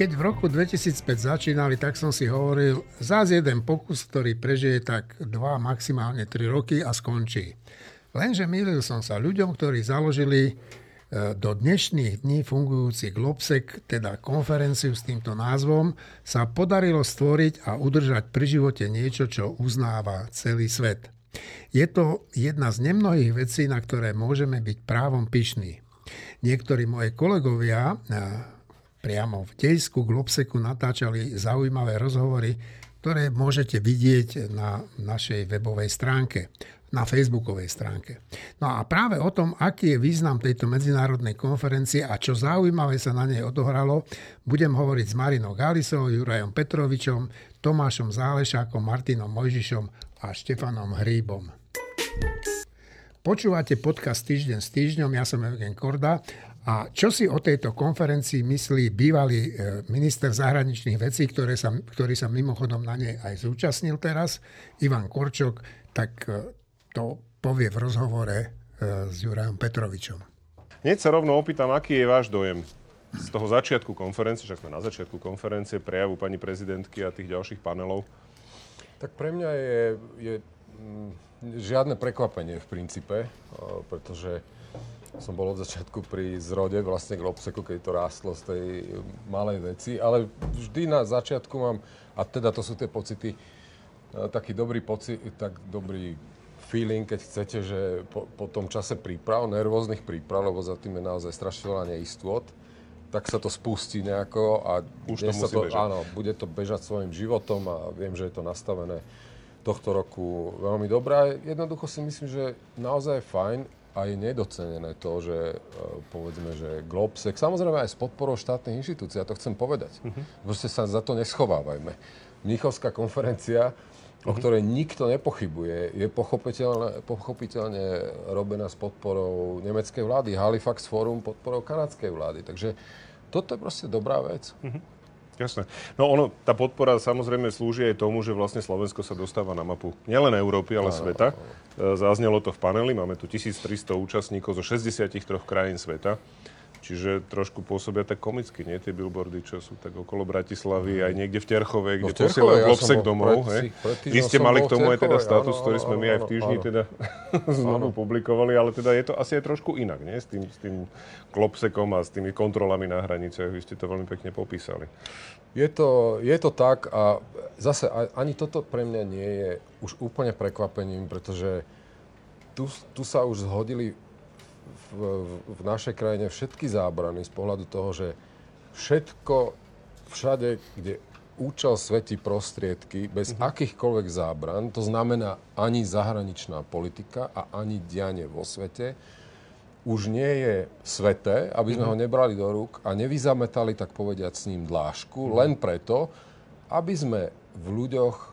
Keď v roku 2005 začínali, tak som si hovoril, zás jeden pokus, ktorý prežije tak 2, maximálne 3 roky a skončí. Lenže milil som sa ľuďom, ktorí založili e, do dnešných dní fungujúci Globsec, teda konferenciu s týmto názvom, sa podarilo stvoriť a udržať pri živote niečo, čo uznáva celý svet. Je to jedna z nemnohých vecí, na ktoré môžeme byť právom pyšní. Niektorí moje kolegovia e, priamo v dejsku Globseku natáčali zaujímavé rozhovory, ktoré môžete vidieť na našej webovej stránke, na facebookovej stránke. No a práve o tom, aký je význam tejto medzinárodnej konferencie a čo zaujímavé sa na nej odohralo, budem hovoriť s Marinou Galisou, Jurajom Petrovičom, Tomášom Zálešákom, Martinom Mojžišom a Štefanom Hríbom. Počúvate podcast Týždeň s týždňom, ja som Evgen Korda a čo si o tejto konferencii myslí bývalý e, minister zahraničných vecí, ktoré sa, ktorý sa mimochodom na nej aj zúčastnil teraz, Ivan Korčok, tak e, to povie v rozhovore e, s Jurajom Petrovičom. Hneď sa rovno opýtam, aký je váš dojem z toho začiatku konferencie, však sme na začiatku konferencie, prejavu pani prezidentky a tých ďalších panelov? Tak pre mňa je, je mm, žiadne prekvapenie v princípe, pretože som bol od začiatku pri zrode vlastne Globseku, keď to rástlo z tej malej veci, ale vždy na začiatku mám, a teda to sú tie pocity, e, taký dobrý pocit, tak dobrý feeling, keď chcete, že po, po tom čase príprav, nervóznych príprav, lebo za tým je naozaj strašne veľa neistôt, tak sa to spustí nejako a Už to musí to, bežať. áno, bude to bežať svojim životom a viem, že je to nastavené tohto roku veľmi dobré. Jednoducho si myslím, že naozaj je fajn, a je nedocenené to, že e, povedzme, že Globsec, samozrejme aj s podporou štátnych inštitúcií, ja to chcem povedať. Uh-huh. Proste sa za to neschovávajme. Mnichovská konferencia, uh-huh. o ktorej nikto nepochybuje, je pochopiteľne, pochopiteľne robená s podporou nemeckej vlády. Halifax Forum podporou kanadskej vlády. Takže toto je proste dobrá vec. Uh-huh. Jasné. No ono, tá podpora samozrejme slúži aj tomu, že vlastne Slovensko sa dostáva na mapu nielen Európy, ale áno, sveta. Áno. E, zaznelo to v paneli, máme tu 1300 účastníkov zo 63 krajín sveta. Čiže trošku pôsobia tak komicky, nie? Tie billboardy, čo sú tak okolo Bratislavy, aj niekde v Terchove, kde no posielajú ja globsek domov. Pred, pred Vy ste mali k tomu aj teda status, áno, ktorý sme áno, my aj v týždni teda znovu publikovali, ale teda je to asi aj trošku inak, nie? S tým, s tým globsekom a s tými kontrolami na hraniciach. Vy ste to veľmi pekne popísali. Je to, je to tak a zase ani toto pre mňa nie je už úplne prekvapením, pretože tu, tu sa už zhodili v, v našej krajine všetky zábrany z pohľadu toho, že všetko, všade, kde účel svetí prostriedky, bez mm-hmm. akýchkoľvek zábran, to znamená ani zahraničná politika a ani dianie vo svete, už nie je sveté, aby sme mm-hmm. ho nebrali do rúk a nevyzametali, tak povediať, s ním dlášku, mm-hmm. len preto, aby sme v ľuďoch e,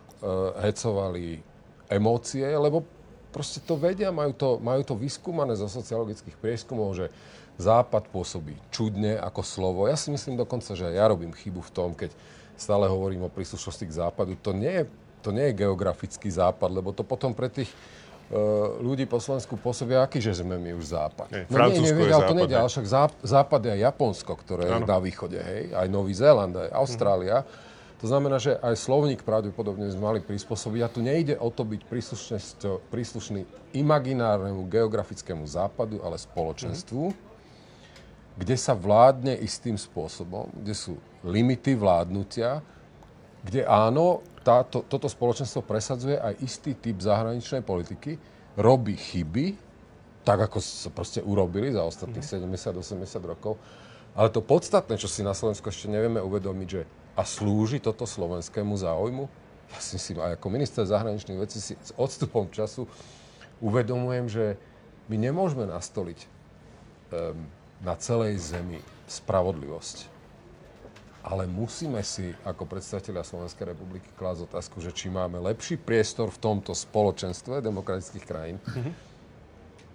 hecovali emócie, lebo proste to vedia, majú to, majú to vyskúmané zo sociologických prieskumov, že Západ pôsobí čudne ako slovo. Ja si myslím dokonca, že ja robím chybu v tom, keď stále hovorím o príslušnosti k Západu. To nie je, to nie je geografický Západ, lebo to potom pre tých uh, ľudí po Slovensku pôsobia, aký, že sme my už Západ. Nie, no nie, ale to nejde, ale však Západ je aj Japonsko, ktoré ano. je na východe, hej, aj Nový Zéland, aj Austrália. Uh-huh. To znamená, že aj slovník pravdepodobne sme mali prispôsobiť. A tu nejde o to byť príslušný imaginárnemu geografickému západu, ale spoločenstvu, mm. kde sa vládne istým spôsobom, kde sú limity vládnutia, kde áno, táto, toto spoločenstvo presadzuje aj istý typ zahraničnej politiky, robí chyby, tak ako sa proste urobili za ostatných mm. 70-80 rokov. Ale to podstatné, čo si na Slovensku ešte nevieme uvedomiť, že a slúži toto slovenskému záujmu? Ja si myslím, aj ako minister zahraničných vecí si s odstupom času uvedomujem, že my nemôžeme nastoliť um, na celej zemi spravodlivosť. Ale musíme si ako predstaviteľia Slovenskej republiky klásť otázku, že či máme lepší priestor v tomto spoločenstve demokratických krajín, mm-hmm.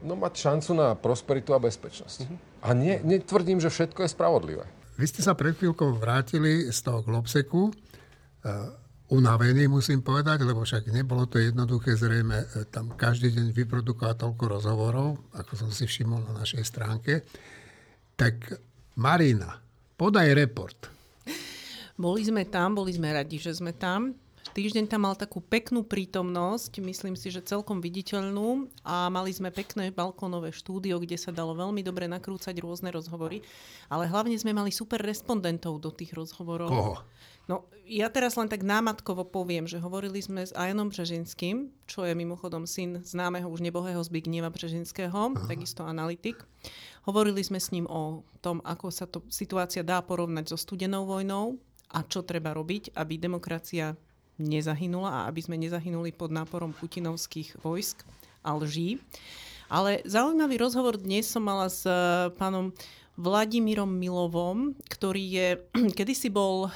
no mať šancu na prosperitu a bezpečnosť. Mm-hmm. A nie, netvrdím, že všetko je spravodlivé. Vy ste sa pred chvíľkou vrátili z toho Globseku, uh, unavený musím povedať, lebo však nebolo to jednoduché, zrejme uh, tam každý deň vyprodukovať toľko rozhovorov, ako som si všimol na našej stránke. Tak Marina, podaj report. Boli sme tam, boli sme radi, že sme tam. Týždeň tam mal takú peknú prítomnosť, myslím si, že celkom viditeľnú a mali sme pekné balkónové štúdio, kde sa dalo veľmi dobre nakrúcať rôzne rozhovory, ale hlavne sme mali super respondentov do tých rozhovorov. Koho? No, ja teraz len tak námatkovo poviem, že hovorili sme s Ajanom Břežinským, čo je mimochodom syn známeho už nebohého Zbignieva Břežinského, Aha. takisto analytik. Hovorili sme s ním o tom, ako sa to situácia dá porovnať so studenou vojnou a čo treba robiť, aby demokracia nezahynula a aby sme nezahynuli pod náporom putinovských vojsk a lží. Ale zaujímavý rozhovor dnes som mala s eh, pánom Vladimírom Milovom, ktorý je, kedysi bol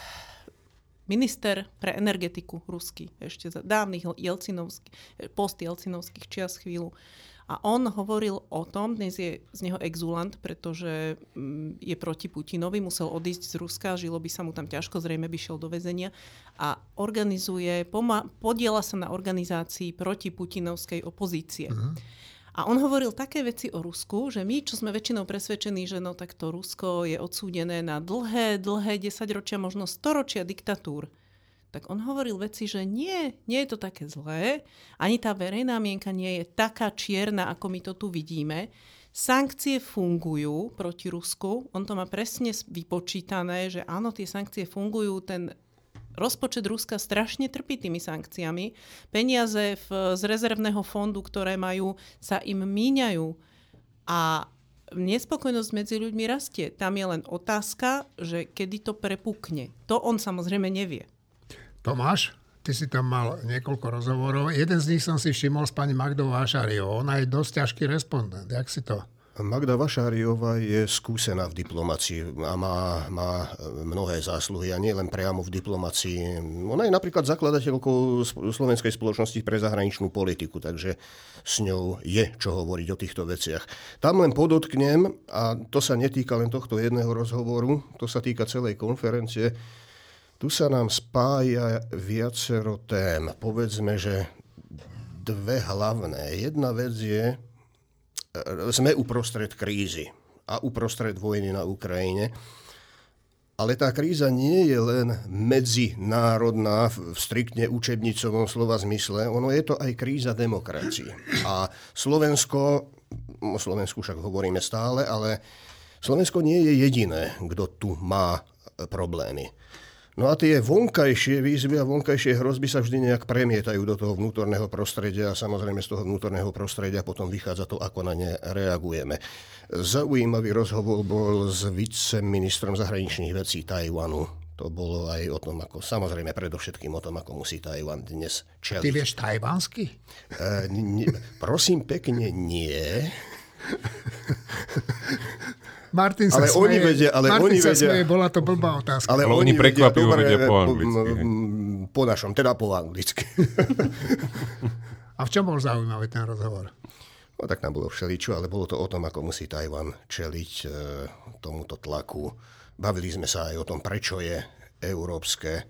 minister pre energetiku ruský, ešte za dávnych Jelcinovských, post Jelcinovských čias chvíľu. A on hovoril o tom, dnes je z neho exulant, pretože mm, je proti Putinovi, musel odísť z Ruska, žilo by sa mu tam ťažko, zrejme by šiel do väzenia a organizuje, poma- podiela sa na organizácii proti putinovskej opozície. Uh-huh. A on hovoril také veci o Rusku, že my, čo sme väčšinou presvedčení, že no tak to Rusko je odsúdené na dlhé, dlhé desaťročia, možno storočia diktatúr, tak on hovoril veci, že nie, nie je to také zlé, ani tá verejná mienka nie je taká čierna, ako my to tu vidíme. Sankcie fungujú proti Rusku, on to má presne vypočítané, že áno, tie sankcie fungujú, ten rozpočet Ruska strašne trpí tými sankciami. Peniaze v, z rezervného fondu, ktoré majú, sa im míňajú. A nespokojnosť medzi ľuďmi rastie. Tam je len otázka, že kedy to prepukne. To on samozrejme nevie. Tomáš, ty si tam mal niekoľko rozhovorov. Jeden z nich som si všimol s pani Magdou Vášariovou. Ona je dosť ťažký respondent. Jak si to? Magda Vašáriová je skúsená v diplomácii a má, má mnohé zásluhy a nie len priamo v diplomácii. Ona je napríklad zakladateľkou Slovenskej spoločnosti pre zahraničnú politiku, takže s ňou je čo hovoriť o týchto veciach. Tam len podotknem, a to sa netýka len tohto jedného rozhovoru, to sa týka celej konferencie, tu sa nám spája viacero tém. Povedzme, že dve hlavné. Jedna vec je, e, sme uprostred krízy a uprostred vojny na Ukrajine. Ale tá kríza nie je len medzinárodná v striktne učebnicovom slova zmysle, ono je to aj kríza demokracie. A Slovensko, o Slovensku však hovoríme stále, ale Slovensko nie je jediné, kto tu má problémy. No a tie vonkajšie výzvy a vonkajšie hrozby sa vždy nejak premietajú do toho vnútorného prostredia a samozrejme z toho vnútorného prostredia potom vychádza to, ako na ne reagujeme. Zaujímavý rozhovor bol s viceministrom zahraničných vecí Tajvanu. To bolo aj o tom, ako, samozrejme predovšetkým o tom, ako musí Tajvan dnes čeliť. Ty vieš tajvansky? E, n- prosím pekne, nie. Martin sa ale smeje, oni vedia, ale Martin oni sa vedia, smeje, bola to blbá otázka. Ale, ale oni prekvapivo vedia po anglicky. Po našom, teda po anglicky. A v čom bol zaujímavý ten rozhovor? No tak tam bolo všeličo, ale bolo to o tom, ako musí Tajvan čeliť e, tomuto tlaku. Bavili sme sa aj o tom, prečo je európske, e,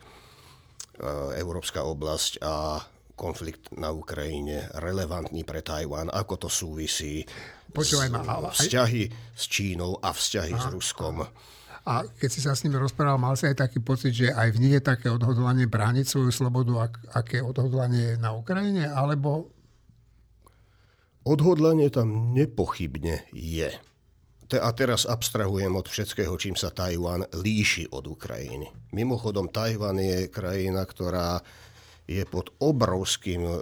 európska oblasť a konflikt na Ukrajine relevantný pre Tajvan, ako to súvisí Počúvaj ma. Ale vzťahy s Čínou a vzťahy a, s Ruskom. A keď si sa s ním rozprával, mal si aj taký pocit, že aj v nich je také odhodlanie brániť svoju slobodu, ak, aké odhodlanie je na Ukrajine, alebo... Odhodlanie tam nepochybne je. A teraz abstrahujem od všetkého, čím sa Tajván líši od Ukrajiny. Mimochodom, Tajván je krajina, ktorá je pod obrovským, e,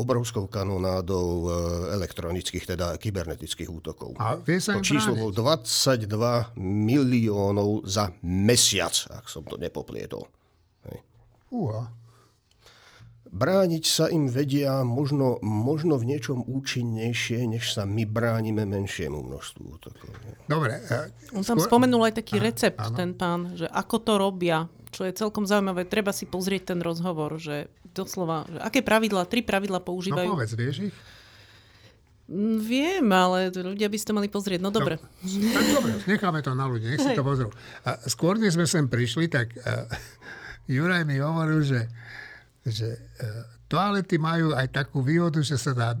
obrovskou kanonádou e, elektronických, teda kybernetických útokov. A vie sa to číslo bol 22 miliónov za mesiac, ak som to nepoplietol. Uha. Brániť sa im vedia možno, možno v niečom účinnejšie, než sa my bránime menšiemu množstvu útokov. Dobre. Uh, On tam skôr... spomenul aj taký recept, áno. ten pán, že ako to robia čo je celkom zaujímavé. Treba si pozrieť ten rozhovor, že doslova, že aké pravidla, tri pravidla používajú. No povedz, vieš ich? Mm, viem, ale ľudia by si to mali pozrieť. No dobre. No, tak dobre, necháme to na ľudí, nech si to pozrú. A skôr, než sme sem prišli, tak uh, Juraj mi hovoril, že, že uh, toalety majú aj takú výhodu, že sa dá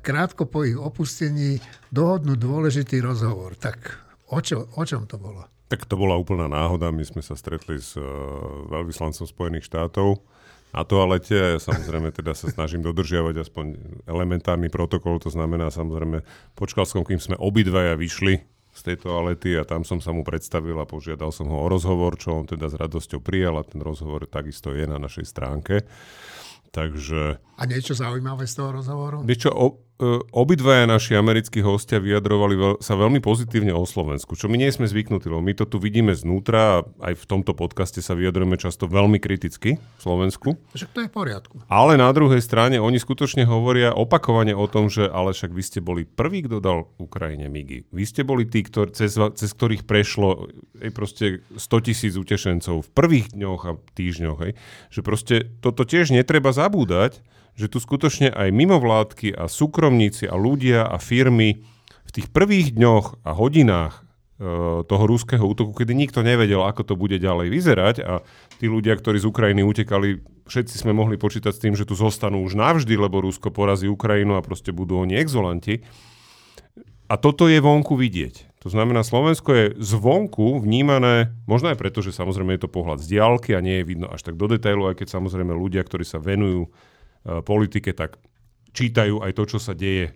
krátko po ich opustení dohodnúť dôležitý rozhovor. Tak o, čo, o čom to bolo? Tak to bola úplná náhoda. My sme sa stretli s uh, veľvyslancom Spojených štátov na toalete. Samozrejme teda sa snažím dodržiavať aspoň elementárny protokol. To znamená samozrejme počkal som, kým sme obidvaja vyšli z tej toalety a tam som sa mu predstavil a požiadal som ho o rozhovor, čo on teda s radosťou prijal a ten rozhovor takisto je na našej stránke. Takže... A niečo zaujímavé z toho rozhovoru? Vieš čo, o, obidvaja naši americkí hostia vyjadrovali veľ, sa veľmi pozitívne o Slovensku, čo my nie sme zvyknutí, lebo my to tu vidíme znútra a aj v tomto podcaste sa vyjadrujeme často veľmi kriticky v Slovensku. Však to je v poriadku. Ale na druhej strane oni skutočne hovoria opakovane o tom, že ale však vy ste boli prvý, kto dal Ukrajine MIGI. Vy ste boli tí, ktor, cez, cez ktorých prešlo aj proste 100 tisíc utešencov v prvých dňoch a týždňoch. Hej. Že proste toto tiež netreba zabúdať, že tu skutočne aj mimovládky a súkromníci a ľudia a firmy v tých prvých dňoch a hodinách e, toho ruského útoku, kedy nikto nevedel, ako to bude ďalej vyzerať a tí ľudia, ktorí z Ukrajiny utekali, všetci sme mohli počítať s tým, že tu zostanú už navždy, lebo Rusko porazí Ukrajinu a proste budú oni exolanti. A toto je vonku vidieť. To znamená, Slovensko je zvonku vnímané, možno aj preto, že samozrejme je to pohľad z diálky a nie je vidno až tak do detailu, aj keď samozrejme ľudia, ktorí sa venujú politike, tak čítajú aj to, čo sa deje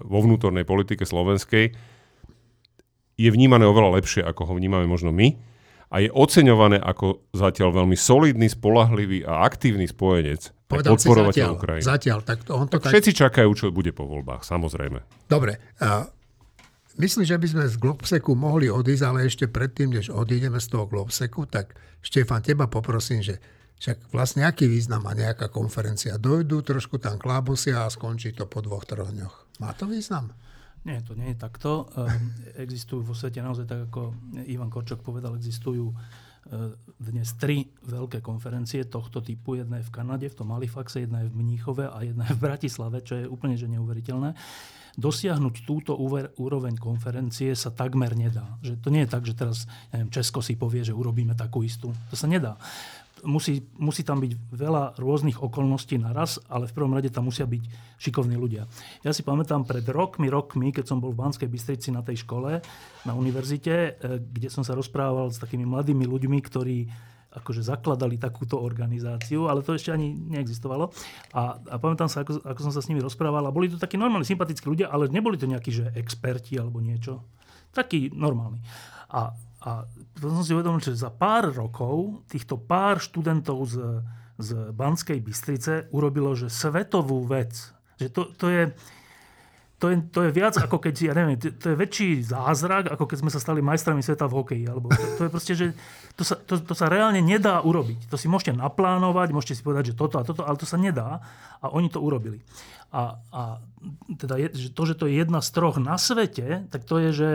vo vnútornej politike slovenskej, je vnímané oveľa lepšie, ako ho vnímame možno my a je oceňované ako zatiaľ veľmi solidný, spolahlivý a aktívny spojenec Povedal si zatiaľ, Ukrajiny. zatiaľ. Tak on to tak, Všetci čakajú, čo bude po voľbách, samozrejme. Dobre. Uh, myslím, že by sme z Globseku mohli odísť, ale ešte predtým, než odídeme z toho Globseku, tak Štefan, teba poprosím, že však vlastne aký význam má nejaká konferencia? Dojdú, trošku tam klábosia a skončí to po dvoch, troch dňoch. Má to význam? Nie, to nie je takto. Ehm, existujú vo svete naozaj, tak ako Ivan Korčok povedal, existujú e, dnes tri veľké konferencie tohto typu. Jedna je v Kanade, v tom Halifaxe, jedna je v Mníchove a jedna je v Bratislave, čo je úplne že neuveriteľné. Dosiahnuť túto úroveň konferencie sa takmer nedá. Že to nie je tak, že teraz neviem, Česko si povie, že urobíme takú istú. To sa nedá musí, musí tam byť veľa rôznych okolností naraz, ale v prvom rade tam musia byť šikovní ľudia. Ja si pamätám pred rokmi, rokmi, keď som bol v Banskej Bystrici na tej škole, na univerzite, e, kde som sa rozprával s takými mladými ľuďmi, ktorí akože zakladali takúto organizáciu, ale to ešte ani neexistovalo. A, a pamätám sa, ako, ako som sa s nimi rozprával. A boli to takí normálni, sympatickí ľudia, ale neboli to nejakí, že experti alebo niečo. Takí normálni. A a potom som si uvedomil, že za pár rokov týchto pár študentov z, z Banskej Bystrice urobilo, že svetovú vec. Že to, to je... To je, to je viac ako keď, ja neviem, to, to je väčší zázrak, ako keď sme sa stali majstrami sveta v hokeji. Alebo to, to je proste, že to sa, to, to sa reálne nedá urobiť. To si môžete naplánovať, môžete si povedať, že toto a toto, ale to sa nedá. A oni to urobili. A, a teda je, že to, že to je jedna z troch na svete, tak to je, že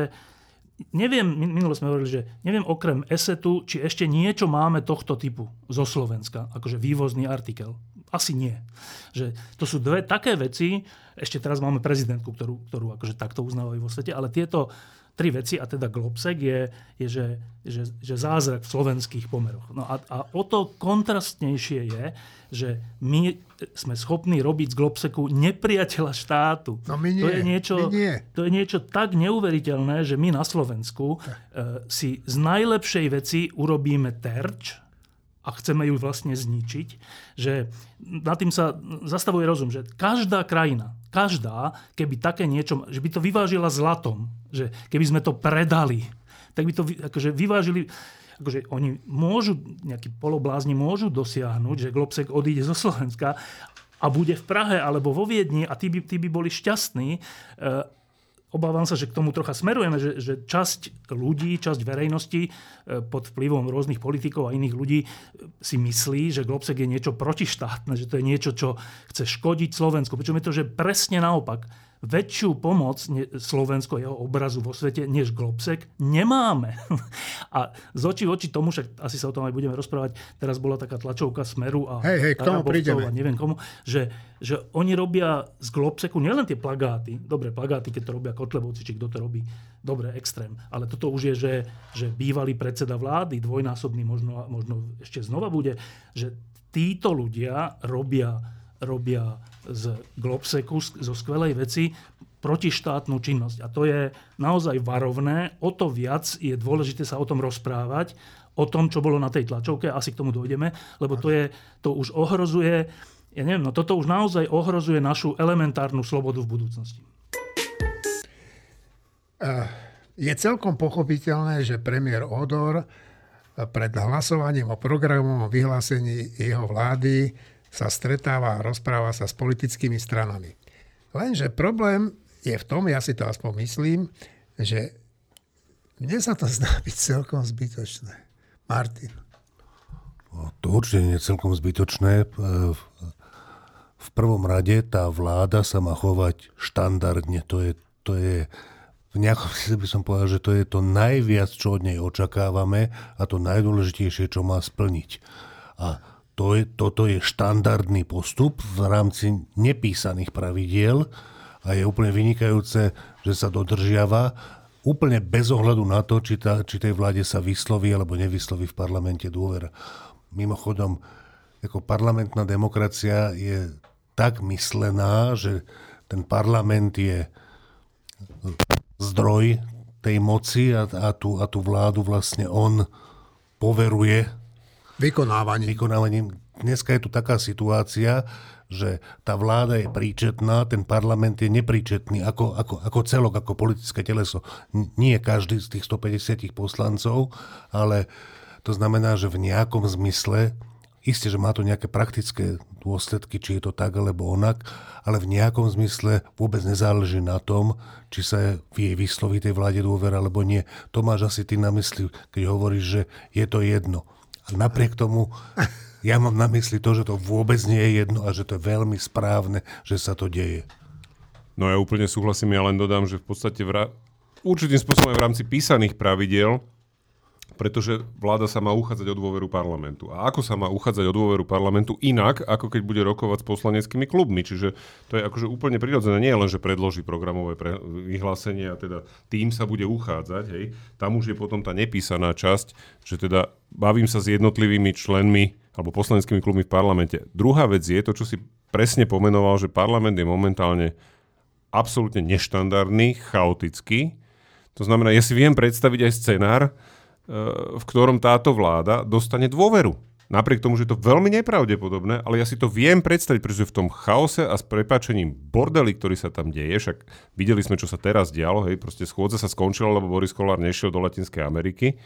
neviem, minule sme hovorili, že neviem okrem esetu, či ešte niečo máme tohto typu zo Slovenska, akože vývozný artikel. Asi nie. Že to sú dve také veci, ešte teraz máme prezidentku, ktorú, ktorú akože takto uznávajú vo svete, ale tieto tri veci, a teda Globsek je, je že, že, že zázrak v slovenských pomeroch. No a, a o to kontrastnejšie je, že my sme schopní robiť z Globseku nepriateľa štátu. No my nie, to, je niečo, my nie. to je niečo tak neuveriteľné, že my na Slovensku uh, si z najlepšej veci urobíme terč, a chceme ju vlastne zničiť, že nad tým sa zastavuje rozum, že každá krajina, každá, keby také niečo, že by to vyvážila zlatom, že keby sme to predali, tak by to akože vyvážili, akože oni môžu, nejakí poloblázni môžu dosiahnuť, že Globsek odíde zo Slovenska a bude v Prahe alebo vo Viedni a tí by, tí by boli šťastní, e, obávam sa, že k tomu trocha smerujeme, že, že časť ľudí, časť verejnosti e, pod vplyvom rôznych politikov a iných ľudí e, si myslí, že Globsek je niečo protištátne, že to je niečo, čo chce škodiť Slovensku. Pričom je to, že presne naopak väčšiu pomoc Slovensko jeho obrazu vo svete než Globsek nemáme. A z očí v oči tomu, však asi sa o tom aj budeme rozprávať, teraz bola taká tlačovka Smeru a, hej, hej, k tomu prídeme. a neviem komu, že, že oni robia z Globseku nielen tie plagáty, dobre, plagáty, keď to robia Kotlebovci, či kto to robí, dobre, extrém, ale toto už je, že, že bývalý predseda vlády, dvojnásobný možno, možno ešte znova bude, že títo ľudia robia robia z Globseku, zo skvelej veci protištátnu činnosť. A to je naozaj varovné. O to viac je dôležité sa o tom rozprávať, o tom, čo bolo na tej tlačovke, asi k tomu dojdeme, lebo to, je, to už ohrozuje, ja neviem, no toto už naozaj ohrozuje našu elementárnu slobodu v budúcnosti. Je celkom pochopiteľné, že premiér Odor pred hlasovaním o programovom vyhlásení jeho vlády sa stretáva a rozpráva sa s politickými stranami. Lenže problém je v tom, ja si to aspoň myslím, že mne sa to zdá byť celkom zbytočné. Martin. No, to určite nie je celkom zbytočné. V prvom rade tá vláda sa má chovať štandardne. To je, to je v nejakom by som povedal, že to je to najviac, čo od nej očakávame a to najdôležitejšie, čo má splniť. A to je, toto je štandardný postup v rámci nepísaných pravidiel a je úplne vynikajúce, že sa dodržiava úplne bez ohľadu na to, či, tá, či tej vláde sa vysloví alebo nevysloví v parlamente dôvera. Mimochodom, ako parlamentná demokracia je tak myslená, že ten parlament je zdroj tej moci a, a, tú, a tú vládu vlastne on poveruje vykonávaním. vykonávaním. Dneska je tu taká situácia, že tá vláda je príčetná, ten parlament je nepríčetný ako, ako, ako celok, ako politické teleso. Nie každý z tých 150 poslancov, ale to znamená, že v nejakom zmysle Isté, že má to nejaké praktické dôsledky, či je to tak alebo onak, ale v nejakom zmysle vôbec nezáleží na tom, či sa v jej vysloví tej vláde dôvera alebo nie. To máš asi ty na mysli, keď hovoríš, že je to jedno. Napriek tomu ja mám na mysli to, že to vôbec nie je jedno a že to je veľmi správne, že sa to deje. No ja úplne súhlasím, ja len dodám, že v podstate v ra- určitým spôsobom v rámci písaných pravidel pretože vláda sa má uchádzať o dôveru parlamentu. A ako sa má uchádzať o dôveru parlamentu inak, ako keď bude rokovať s poslaneckými klubmi. Čiže to je akože úplne prirodzené. Nie len, že predloží programové pre, vyhlásenie a teda tým sa bude uchádzať. Hej. Tam už je potom tá nepísaná časť, že teda bavím sa s jednotlivými členmi alebo poslaneckými klubmi v parlamente. Druhá vec je to, čo si presne pomenoval, že parlament je momentálne absolútne neštandardný, chaotický. To znamená, ja si viem predstaviť aj scenár, v ktorom táto vláda dostane dôveru. Napriek tomu, že je to veľmi nepravdepodobné, ale ja si to viem predstaviť, pretože v tom chaose a s prepáčením bordeli, ktorý sa tam deje, však videli sme, čo sa teraz dialo, hej, proste schôdza sa skončila, lebo Boris Kolár nešiel do Latinskej Ameriky,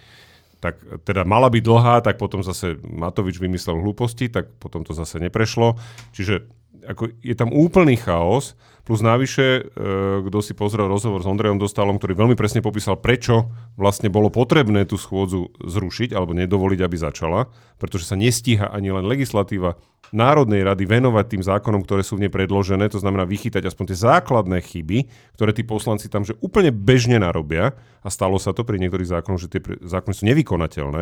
tak teda mala byť dlhá, tak potom zase Matovič vymyslel hlúposti, tak potom to zase neprešlo. Čiže ako je tam úplný chaos, plus navyše, e, kto si pozrel rozhovor s Ondrejom Dostalom, ktorý veľmi presne popísal, prečo vlastne bolo potrebné tú schôdzu zrušiť alebo nedovoliť, aby začala, pretože sa nestíha ani len legislatíva Národnej rady venovať tým zákonom, ktoré sú v nej predložené, to znamená vychytať aspoň tie základné chyby, ktoré tí poslanci tam že úplne bežne narobia, a stalo sa to pri niektorých zákonoch, že tie zákony sú nevykonateľné,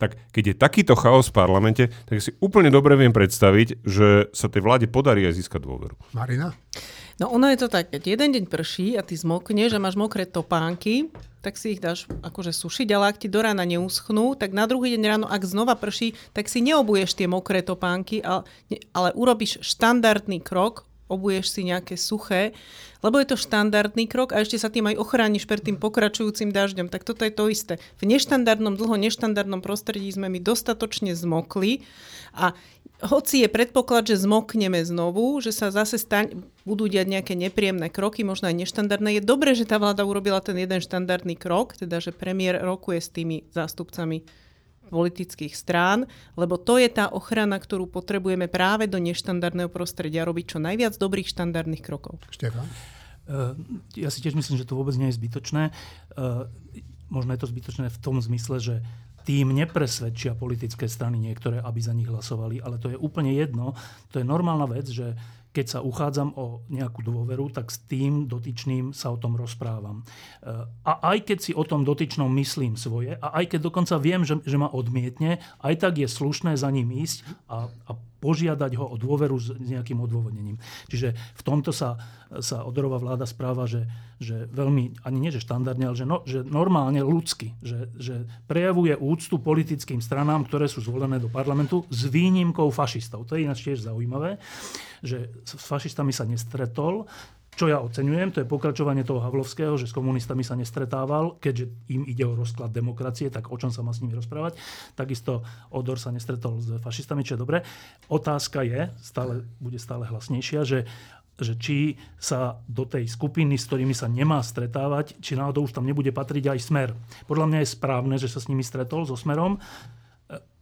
tak keď je takýto chaos v parlamente, tak si úplne dobre viem predstaviť, že sa tej vláde podarí aj získať dôveru. Marina? No ono je to tak, keď jeden deň prší a ty zmokneš a máš mokré topánky, tak si ich dáš akože sušiť, ale ak ti do rána neuschnú, tak na druhý deň ráno, ak znova prší, tak si neobuješ tie mokré topánky, ale, ale urobíš štandardný krok, obuješ si nejaké suché, lebo je to štandardný krok a ešte sa tým aj ochrániš pred tým pokračujúcim dažďom. Tak toto je to isté. V neštandardnom, dlho neštandardnom prostredí sme my dostatočne zmokli a hoci je predpoklad, že zmokneme znovu, že sa zase staň, budú diať nejaké nepríjemné kroky, možno aj neštandardné, je dobré, že tá vláda urobila ten jeden štandardný krok, teda že premiér rokuje s tými zástupcami politických strán, lebo to je tá ochrana, ktorú potrebujeme práve do neštandardného prostredia, robiť čo najviac dobrých štandardných krokov. Štefan? Eh, ja si tiež myslím, že to vôbec nie je zbytočné. Eh, možno je to zbytočné v tom zmysle, že tým nepresvedčia politické strany niektoré, aby za nich hlasovali, ale to je úplne jedno. To je normálna vec, že keď sa uchádzam o nejakú dôveru, tak s tým dotyčným sa o tom rozprávam. Eh, a aj keď si o tom dotyčnom myslím svoje, a aj keď dokonca viem, že, že ma odmietne, aj tak je slušné za ním ísť a, a požiadať ho o dôveru s nejakým odôvodnením. Čiže v tomto sa, sa odorová vláda správa, že, že veľmi, ani nie že štandardne, ale že, no, že normálne ľudsky, že, že prejavuje úctu politickým stranám, ktoré sú zvolené do parlamentu s výnimkou fašistov. To je ináč tiež zaujímavé, že s fašistami sa nestretol, čo ja oceňujem, to je pokračovanie toho Havlovského, že s komunistami sa nestretával, keďže im ide o rozklad demokracie, tak o čom sa má s nimi rozprávať. Takisto Odor sa nestretol s fašistami, čo je dobré. Otázka je, stále, bude stále hlasnejšia, že že či sa do tej skupiny, s ktorými sa nemá stretávať, či náhodou už tam nebude patriť aj smer. Podľa mňa je správne, že sa s nimi stretol, so smerom,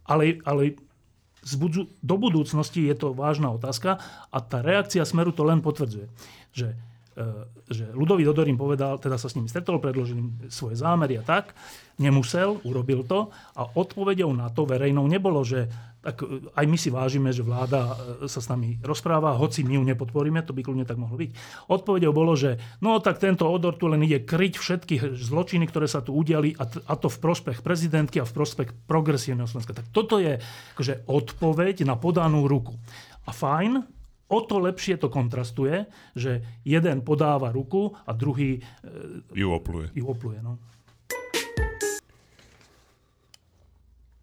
ale, ale do budúcnosti je to vážna otázka a tá reakcia smeru to len potvrdzuje. Že, že Ludový Dodorín povedal, teda sa s nimi stretol, predložil svoje zámery a tak, nemusel, urobil to a odpovedou na to verejnou nebolo, že tak e, aj my si vážime, že vláda e, sa s nami rozpráva, hoci my ju nepodporíme, to by kľudne tak mohlo byť. Odpovedou bolo, že no tak tento odor tu len ide kryť všetky zločiny, ktoré sa tu udiali a, a to v prospech prezidentky a v prospech progresívneho Slovenska. Tak toto je akože odpoveď na podanú ruku. A fajn, o to lepšie to kontrastuje, že jeden podáva ruku a druhý e, ju opluje. Ju opluje no.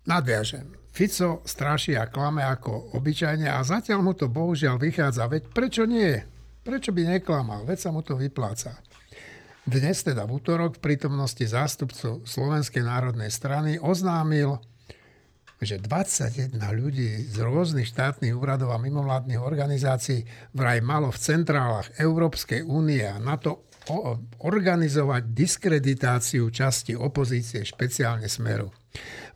Nadviažem. Fico straší a klame ako obyčajne a zatiaľ mu to bohužiaľ vychádza. Veď prečo nie? Prečo by neklamal? Veď sa mu to vypláca. Dnes teda v útorok v prítomnosti zástupcov Slovenskej národnej strany oznámil, že 21 ľudí z rôznych štátnych úradov a mimovládnych organizácií vraj malo v centrálach Európskej únie a NATO organizovať diskreditáciu časti opozície, špeciálne Smeru.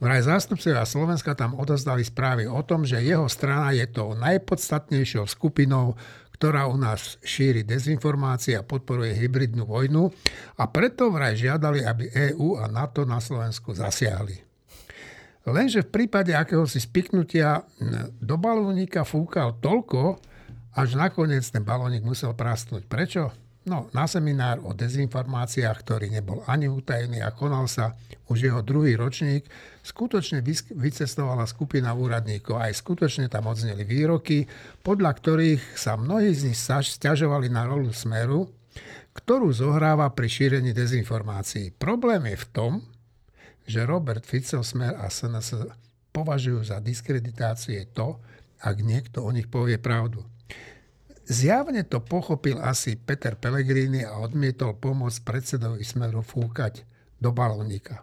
Vraj zástupcovia Slovenska tam odozdali správy o tom, že jeho strana je tou najpodstatnejšou skupinou, ktorá u nás šíri dezinformácie a podporuje hybridnú vojnu a preto vraj žiadali, aby EÚ a NATO na Slovensku zasiahli. Lenže v prípade akéhosi spiknutia do balónika fúkal toľko, až nakoniec ten balónik musel prastnúť. Prečo? No, na seminár o dezinformáciách, ktorý nebol ani utajený a konal sa už jeho druhý ročník, skutočne vycestovala skupina úradníkov. Aj skutočne tam odzneli výroky, podľa ktorých sa mnohí z nich stiažovali na rolu Smeru, ktorú zohráva pri šírení dezinformácií. Problém je v tom, že Robert Fico, Smer a SNS považujú za diskreditácie to, ak niekto o nich povie pravdu. Zjavne to pochopil asi Peter Pellegrini a odmietol pomôcť predsedovi Smeru fúkať do balónika.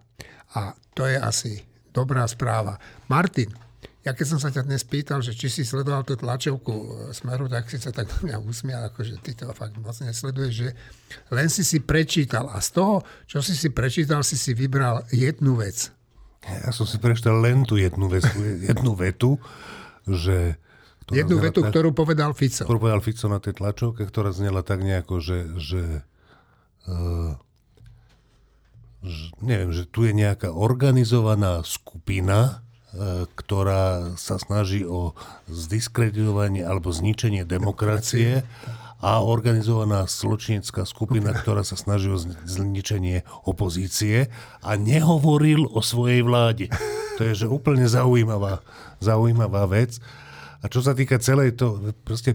A to je asi dobrá správa. Martin, ja keď som sa ťa dnes pýtal, že či si sledoval tú tlačovku e, Smeru, tak si sa tak mňa usmial, že ty to fakt moc nesleduješ, že len si si prečítal a z toho, čo si si prečítal, si si vybral jednu vec. Ja som si prečítal len tú jednu, vec, jednu vetu, že Jednu vetu, tak, ktorú povedal Fico. Ktorú povedal Fico na tej tlačovke, ktorá znela tak nejako, že, že, uh, že neviem, že tu je nejaká organizovaná skupina, ktorá sa snaží o zdiskreditovanie alebo zničenie demokracie a organizovaná zločinecká skupina, ktorá sa snaží o zničenie opozície a nehovoril o svojej vláde. To je že úplne zaujímavá, zaujímavá vec. A čo sa týka celej to, proste,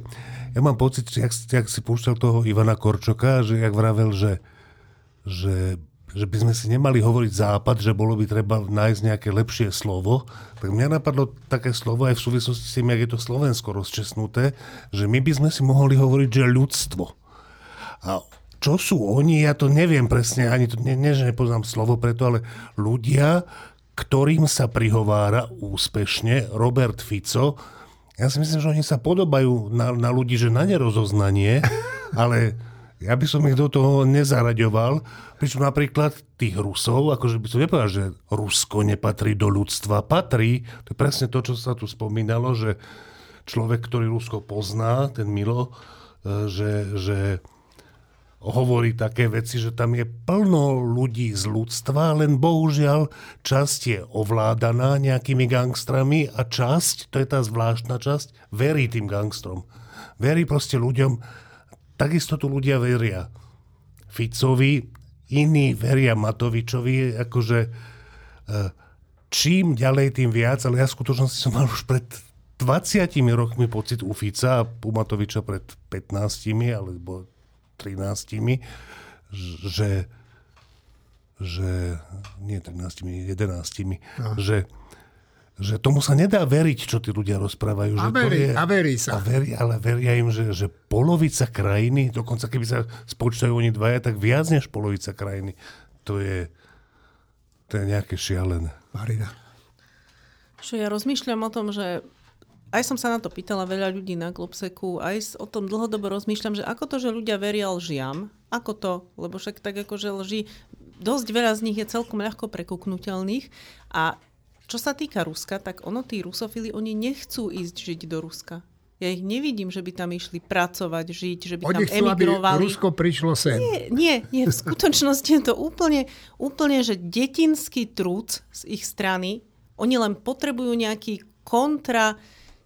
ja mám pocit, jak, jak si púšťal toho Ivana Korčoka, že jak vravel, že, že, že by sme si nemali hovoriť západ, že bolo by treba nájsť nejaké lepšie slovo, tak mňa napadlo také slovo aj v súvislosti s tým, jak je to Slovensko rozčesnuté, že my by sme si mohli hovoriť, že ľudstvo. A čo sú oni, ja to neviem presne, ani to, nie, nie že nepoznám slovo preto, ale ľudia, ktorým sa prihovára úspešne Robert Fico, ja si myslím, že oni sa podobajú na, na ľudí, že na nerozoznanie, ale ja by som ich do toho nezaraďoval. Pričom napríklad tých Rusov, akože by som nepovedal, že Rusko nepatrí do ľudstva. Patrí, to je presne to, čo sa tu spomínalo, že človek, ktorý Rusko pozná, ten Milo, e, že, že hovorí také veci, že tam je plno ľudí z ľudstva, len bohužiaľ časť je ovládaná nejakými gangstrami a časť, to je tá zvláštna časť, verí tým gangstrom. Verí proste ľuďom, takisto tu ľudia veria Ficovi, iní veria Matovičovi, akože e, čím ďalej, tým viac, ale ja v skutočnosti som mal už pred 20 rokmi pocit u Fica a u Matoviča pred 15 alebo 13, že, že nie 13, 11, no. že, že tomu sa nedá veriť, čo tí ľudia rozprávajú. A že verí, to je, a verí sa. A verí, ale veria im, že, že polovica krajiny, dokonca keby sa spočítajú oni dvaja, tak viac než polovica krajiny. To je, to je nejaké šialené. Marina. Čo ja rozmýšľam o tom, že aj som sa na to pýtala veľa ľudí na Globseku, aj o tom dlhodobo rozmýšľam, že ako to, že ľudia veria lžiam, ako to, lebo však tak ako, že lži, dosť veľa z nich je celkom ľahko prekuknutelných a čo sa týka Ruska, tak ono tí rusofili, oni nechcú ísť žiť do Ruska. Ja ich nevidím, že by tam išli pracovať, žiť, že by Oni tam chcú, emigrovali. aby Rusko prišlo sem. Nie, nie, nie. V skutočnosti je to úplne, úplne, že detinský trud z ich strany. Oni len potrebujú nejaký kontra,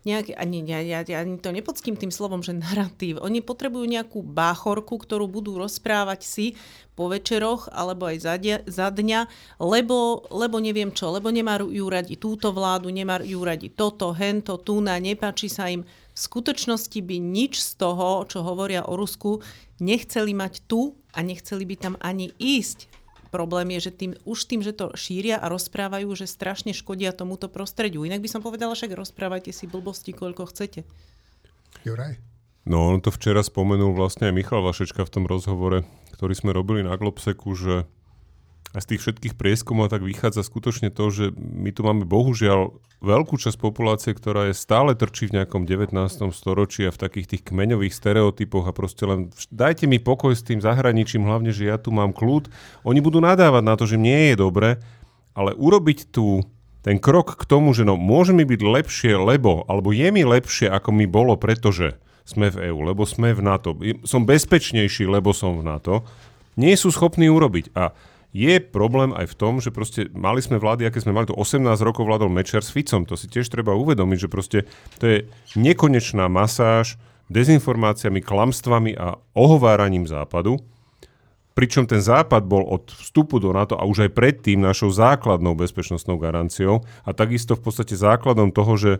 nejaký, ani, ja, ja, ja to nepoctím tým slovom, že narratív. Oni potrebujú nejakú báchorku, ktorú budú rozprávať si po večeroch alebo aj za, dia, za dňa, lebo, lebo neviem čo, lebo nemajú radi túto vládu, nemajú radi toto, hento, túna, nepáči sa im. V skutočnosti by nič z toho, čo hovoria o Rusku, nechceli mať tu a nechceli by tam ani ísť problém je, že tým, už tým, že to šíria a rozprávajú, že strašne škodia tomuto prostrediu. Inak by som povedala, však rozprávajte si blbosti, koľko chcete. Juraj? No, on to včera spomenul vlastne aj Michal Vašečka v tom rozhovore, ktorý sme robili na Globseku, že a z tých všetkých prieskumov tak vychádza skutočne to, že my tu máme bohužiaľ veľkú časť populácie, ktorá je stále trčí v nejakom 19. storočí a v takých tých kmeňových stereotypoch a proste len dajte mi pokoj s tým zahraničím, hlavne, že ja tu mám kľud. Oni budú nadávať na to, že nie je dobre, ale urobiť tu ten krok k tomu, že no môže mi byť lepšie, lebo, alebo je mi lepšie, ako mi bolo, pretože sme v EÚ, lebo sme v NATO, som bezpečnejší, lebo som v NATO, nie sú schopní urobiť. A je problém aj v tom, že proste mali sme vlády, aké sme mali, to 18 rokov vládol Mečer s Ficom, to si tiež treba uvedomiť, že proste to je nekonečná masáž dezinformáciami, klamstvami a ohováraním západu, pričom ten západ bol od vstupu do NATO a už aj predtým našou základnou bezpečnostnou garanciou a takisto v podstate základom toho, že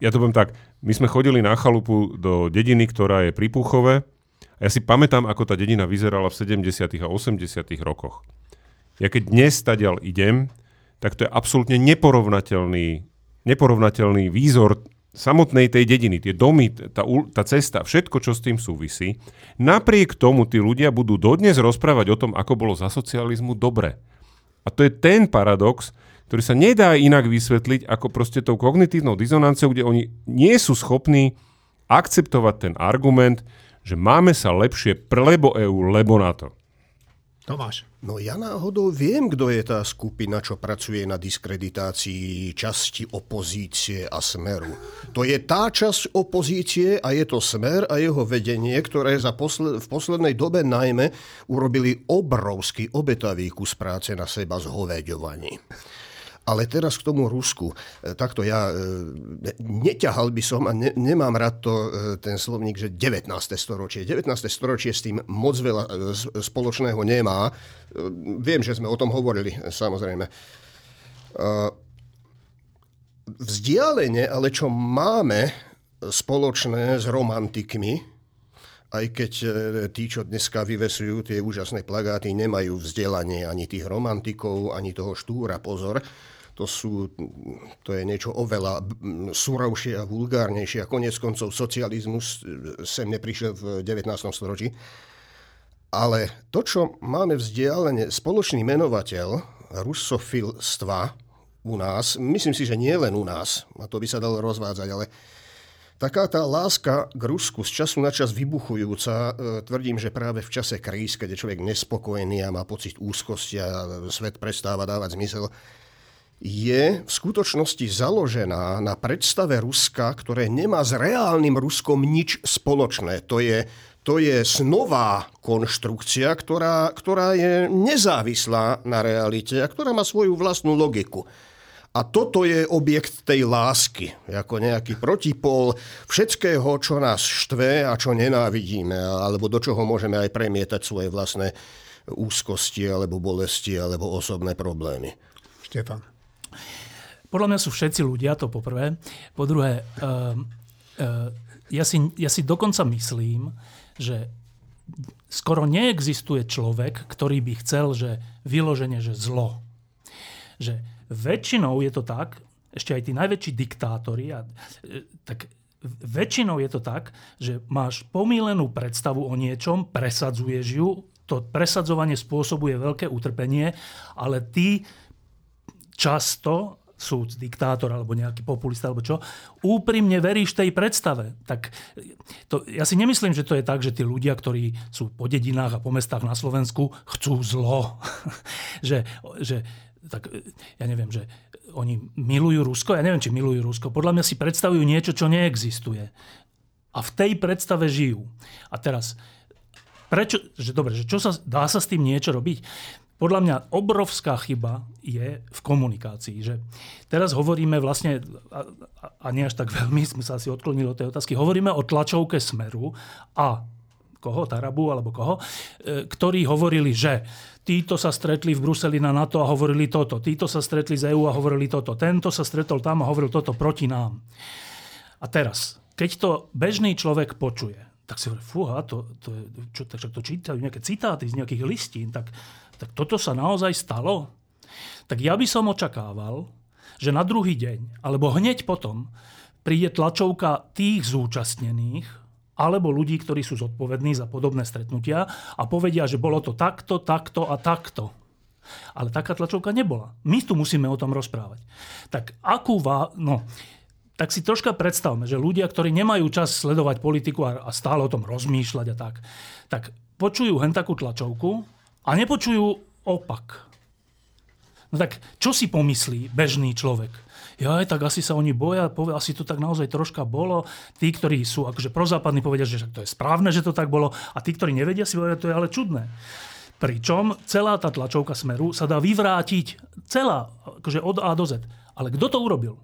ja to poviem tak, my sme chodili na chalupu do dediny, ktorá je pri Púchove, a ja si pamätám, ako tá dedina vyzerala v 70. a 80. rokoch. Ja keď dnes stadial idem, tak to je absolútne neporovnateľný, neporovnateľný výzor samotnej tej dediny, tie domy, tá, tá cesta, všetko, čo s tým súvisí. Napriek tomu tí ľudia budú dodnes rozprávať o tom, ako bolo za socializmu dobre. A to je ten paradox, ktorý sa nedá inak vysvetliť ako proste tou kognitívnou dizonanciou, kde oni nie sú schopní akceptovať ten argument, že máme sa lepšie lebo EU, lebo na to. Tomáš. No ja náhodou viem, kto je tá skupina, čo pracuje na diskreditácii časti opozície a smeru. To je tá časť opozície a je to smer a jeho vedenie, ktoré za posled, v poslednej dobe najmä urobili obrovský obetavý kus práce na seba zhoveďovaní. Ale teraz k tomu Rusku. E, takto ja e, neťahal by som a ne, nemám rád to, e, ten slovník, že 19. storočie. 19. storočie s tým moc veľa spoločného nemá. Viem, že sme o tom hovorili, samozrejme. Vzdialenie, ale čo máme spoločné s romantikmi, aj keď tí, čo dneska vyvesujú tie úžasné plagáty, nemajú vzdelanie ani tých romantikov, ani toho štúra, pozor, to, sú, to je niečo oveľa surovšie a vulgárnejšie a konec koncov socializmus sem neprišiel v 19. storočí. Ale to, čo máme vzdialene, spoločný menovateľ rusofilstva u nás, myslím si, že nie len u nás, a to by sa dalo rozvádzať, ale taká tá láska k Rusku z času na čas vybuchujúca, e, tvrdím, že práve v čase kríz, keď je človek nespokojný a má pocit úzkosti a svet prestáva dávať zmysel, je v skutočnosti založená na predstave Ruska, ktoré nemá s reálnym Ruskom nič spoločné. To je, to je snová konštrukcia, ktorá, ktorá je nezávislá na realite a ktorá má svoju vlastnú logiku. A toto je objekt tej lásky, ako nejaký protipol všetkého, čo nás štve a čo nenávidíme, alebo do čoho môžeme aj premietať svoje vlastné úzkosti, alebo bolesti, alebo osobné problémy. Štefan. Podľa mňa sú všetci ľudia, to poprvé. Po druhé, uh, uh, ja, si, ja si dokonca myslím, že skoro neexistuje človek, ktorý by chcel, že vyloženie, že zlo. Že väčšinou je to tak, ešte aj tí najväčší diktátori, a, e, tak väčšinou je to tak, že máš pomílenú predstavu o niečom, presadzuješ ju, to presadzovanie spôsobuje veľké utrpenie, ale ty často sú diktátor alebo nejaký populista alebo čo, úprimne veríš tej predstave. Tak to, ja si nemyslím, že to je tak, že tí ľudia, ktorí sú po dedinách a po mestách na Slovensku, chcú zlo. že, že tak ja neviem, že oni milujú Rusko, ja neviem, či milujú Rusko. Podľa mňa si predstavujú niečo, čo neexistuje. A v tej predstave žijú. A teraz, prečo, že dobre, že čo sa, dá sa s tým niečo robiť? Podľa mňa obrovská chyba je v komunikácii. Že teraz hovoríme vlastne, a, a nie až tak veľmi sme sa asi odklonili od tej otázky, hovoríme o tlačovke Smeru a koho, Tarabu alebo koho, e, ktorí hovorili, že títo sa stretli v Bruseli na NATO a hovorili toto, títo sa stretli z EU a hovorili toto, tento sa stretol tam a hovoril toto proti nám. A teraz, keď to bežný človek počuje, tak si hovorí, fúha, to, to, čo, tak, to čítajú nejaké citáty z nejakých listín, tak, tak toto sa naozaj stalo? Tak ja by som očakával, že na druhý deň, alebo hneď potom, príde tlačovka tých zúčastnených, alebo ľudí, ktorí sú zodpovední za podobné stretnutia a povedia, že bolo to takto, takto a takto. Ale taká tlačovka nebola. My tu musíme o tom rozprávať. Tak akú vá... No, tak si troška predstavme, že ľudia, ktorí nemajú čas sledovať politiku a, stále o tom rozmýšľať a tak, tak počujú hen takú tlačovku a nepočujú opak. No tak čo si pomyslí bežný človek? ja, tak asi sa oni boja, povie, asi to tak naozaj troška bolo. Tí, ktorí sú akože prozápadní, povedia, že to je správne, že to tak bolo. A tí, ktorí nevedia, si povedia, to je ale čudné. Pričom celá tá tlačovka Smeru sa dá vyvrátiť celá, akože od A do Z. Ale kto to urobil?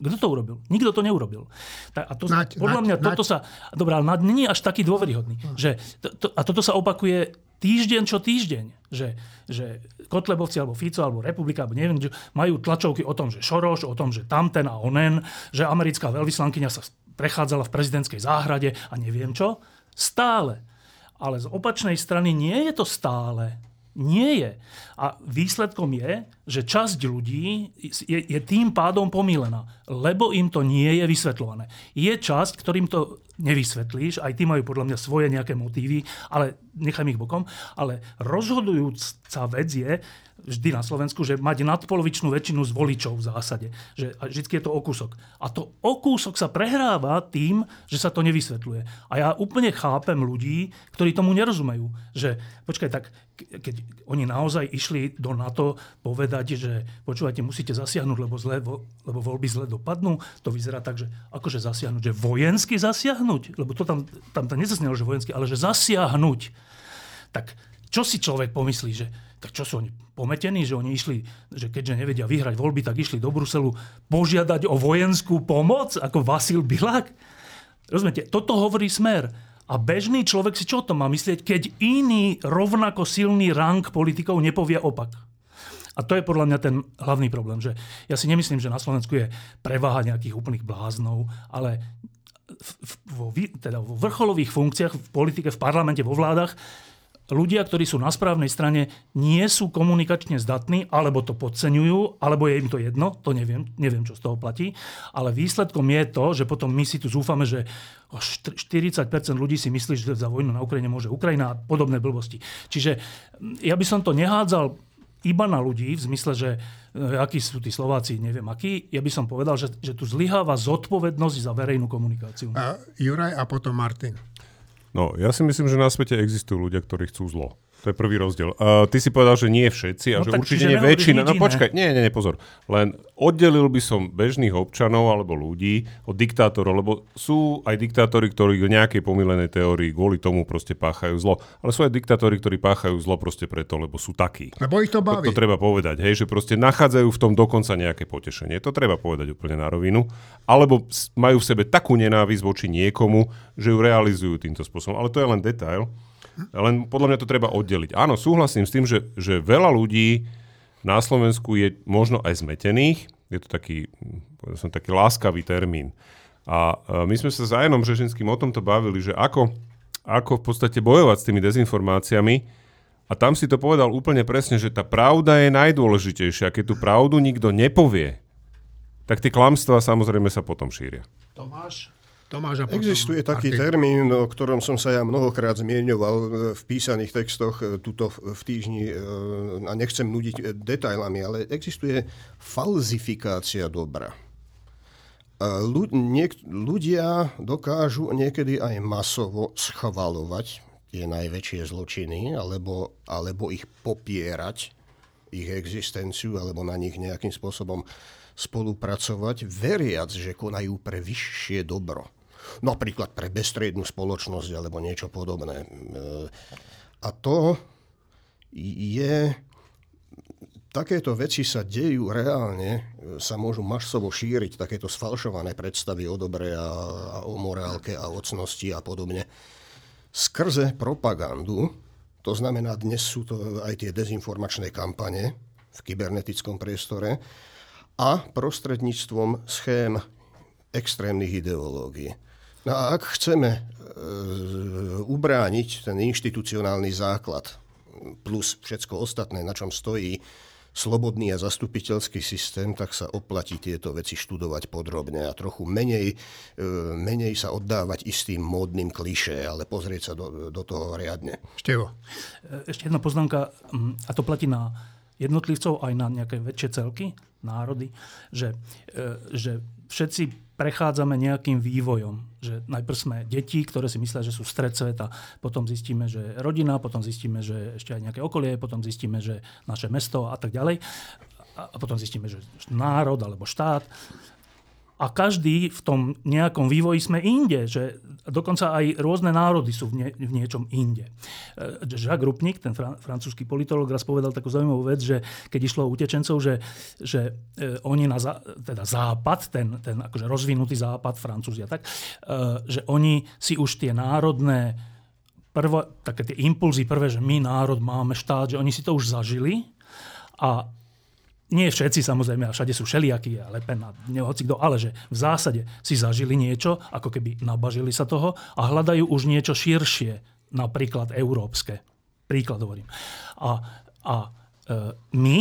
Kto to urobil? Nikto to neurobil. a to, nať, podľa nať, mňa toto nať. sa... Dobrá, ale nie je až taký dôveryhodný. Že to, to, a toto sa opakuje týždeň čo týždeň, že, že Kotlebovci alebo Fico alebo Republika, alebo neviem, majú tlačovky o tom, že Šoroš, o tom, že tamten a onen, že americká veľvyslankyňa sa prechádzala v prezidentskej záhrade a neviem čo. Stále. Ale z opačnej strany nie je to stále. Nie je. A výsledkom je, že časť ľudí je, je tým pádom pomílená, lebo im to nie je vysvetľované. Je časť, ktorým to nevysvetlíš, aj tí majú podľa mňa svoje nejaké motívy, ale nechajme ich bokom, ale rozhodujúca vec je, vždy na Slovensku, že mať nadpolovičnú väčšinu z voličov v zásade. Že vždy je to o kúsok. A to o kúsok sa prehráva tým, že sa to nevysvetľuje. A ja úplne chápem ľudí, ktorí tomu nerozumejú. Že, počkaj, tak keď oni naozaj išli do NATO povedať, že počúvajte, musíte zasiahnuť, lebo, zle, lebo voľby zle dopadnú, to vyzerá tak, že akože zasiahnuť, že vojensky zasiahnuť, lebo to tam, tam, tam nezaznelo, že vojensky, ale že zasiahnuť. Tak čo si človek pomyslí, že tak čo sú oni pometení, že oni išli, že keďže nevedia vyhrať voľby, tak išli do Bruselu požiadať o vojenskú pomoc, ako Vasil Bilák? Rozumiete, toto hovorí smer. A bežný človek si čo o tom má myslieť, keď iný rovnako silný rang politikov nepovie opak? A to je podľa mňa ten hlavný problém, že ja si nemyslím, že na Slovensku je preváha nejakých úplných bláznov, ale vo, teda vo vrcholových funkciách v politike, v parlamente, vo vládach ľudia, ktorí sú na správnej strane, nie sú komunikačne zdatní, alebo to podceňujú, alebo je im to jedno, to neviem, neviem, čo z toho platí. Ale výsledkom je to, že potom my si tu zúfame, že 40% ľudí si myslí, že za vojnu na Ukrajine môže Ukrajina a podobné blbosti. Čiže ja by som to nehádzal iba na ľudí, v zmysle, že e, akí sú tí Slováci, neviem akí, ja by som povedal, že, že tu zlyháva zodpovednosť za verejnú komunikáciu. A Juraj a potom Martin. No, ja si myslím, že na svete existujú ľudia, ktorí chcú zlo. To je prvý rozdiel. Uh, ty si povedal, že nie všetci a no, že určite nie väčšina. No počkaj, nie, nie, nie, pozor. Len oddelil by som bežných občanov alebo ľudí od diktátorov, lebo sú aj diktátori, ktorí v nejakej pomílenej teórii kvôli tomu proste páchajú zlo. Ale sú aj diktátori, ktorí páchajú zlo proste preto, lebo sú takí. Lebo ich to baví. To, to treba povedať, hej, že proste nachádzajú v tom dokonca nejaké potešenie. To treba povedať úplne na rovinu. Alebo majú v sebe takú nenávisť voči niekomu, že ju realizujú týmto spôsobom. Ale to je len detail. Len podľa mňa to treba oddeliť. Áno, súhlasím s tým, že, že veľa ľudí na Slovensku je možno aj zmetených. Je to taký, som, taký láskavý termín. A my sme sa s Ajanom Žežinským o tomto bavili, že ako, ako v podstate bojovať s tými dezinformáciami, A tam si to povedal úplne presne, že tá pravda je najdôležitejšia. Keď tú pravdu nikto nepovie, tak tie klamstvá samozrejme sa potom šíria. Tomáš? Tomáš a potom Existuje taký Martin. termín, o ktorom som sa ja mnohokrát zmieňoval v písaných textoch e, tuto v týždni e, a nechcem nudiť detailami, ale existuje falzifikácia dobra. Ľudia dokážu niekedy aj masovo schvalovať tie najväčšie zločiny, alebo, alebo ich popierať, ich existenciu, alebo na nich nejakým spôsobom spolupracovať, veriac, že konajú pre vyššie dobro. Napríklad pre bestrednú spoločnosť alebo niečo podobné. E, a to je... Takéto veci sa dejú reálne, sa môžu masovo šíriť, takéto sfalšované predstavy o dobre a, a o morálke a o cnosti a podobne skrze propagandu, to znamená, dnes sú to aj tie dezinformačné kampane v kybernetickom priestore, a prostredníctvom schém extrémnych ideológií. No a ak chceme e, ubrániť ten inštitucionálny základ plus všetko ostatné, na čom stojí slobodný a zastupiteľský systém, tak sa oplatí tieto veci študovať podrobne a trochu menej, e, menej sa oddávať istým módnym kliše, ale pozrieť sa do, do toho riadne. Števo. E, ešte jedna poznámka, a to platí na jednotlivcov aj na nejaké väčšie celky, národy, že, že všetci prechádzame nejakým vývojom. Že najprv sme deti, ktoré si myslia, že sú stred sveta, potom zistíme, že rodina, potom zistíme, že ešte aj nejaké okolie, potom zistíme, že naše mesto a tak ďalej. A potom zistíme, že národ alebo štát a každý v tom nejakom vývoji sme inde, že dokonca aj rôzne národy sú v, nie, v niečom inde. E, Jacques Rupnik, ten fran- francúzsky politolog, raz povedal takú zaujímavú vec, že keď išlo o utečencov, že, že e, oni na zá, teda západ, ten, ten akože rozvinutý západ, Francúzi a tak, e, že oni si už tie národné prvo, také tie impulzy prvé, že my národ máme štát, že oni si to už zažili a nie všetci samozrejme, a všade sú všelijakí, a Lepen a hoci kto, ale že v zásade si zažili niečo, ako keby nabažili sa toho a hľadajú už niečo širšie, napríklad európske. Príklad hovorím. A, a e, my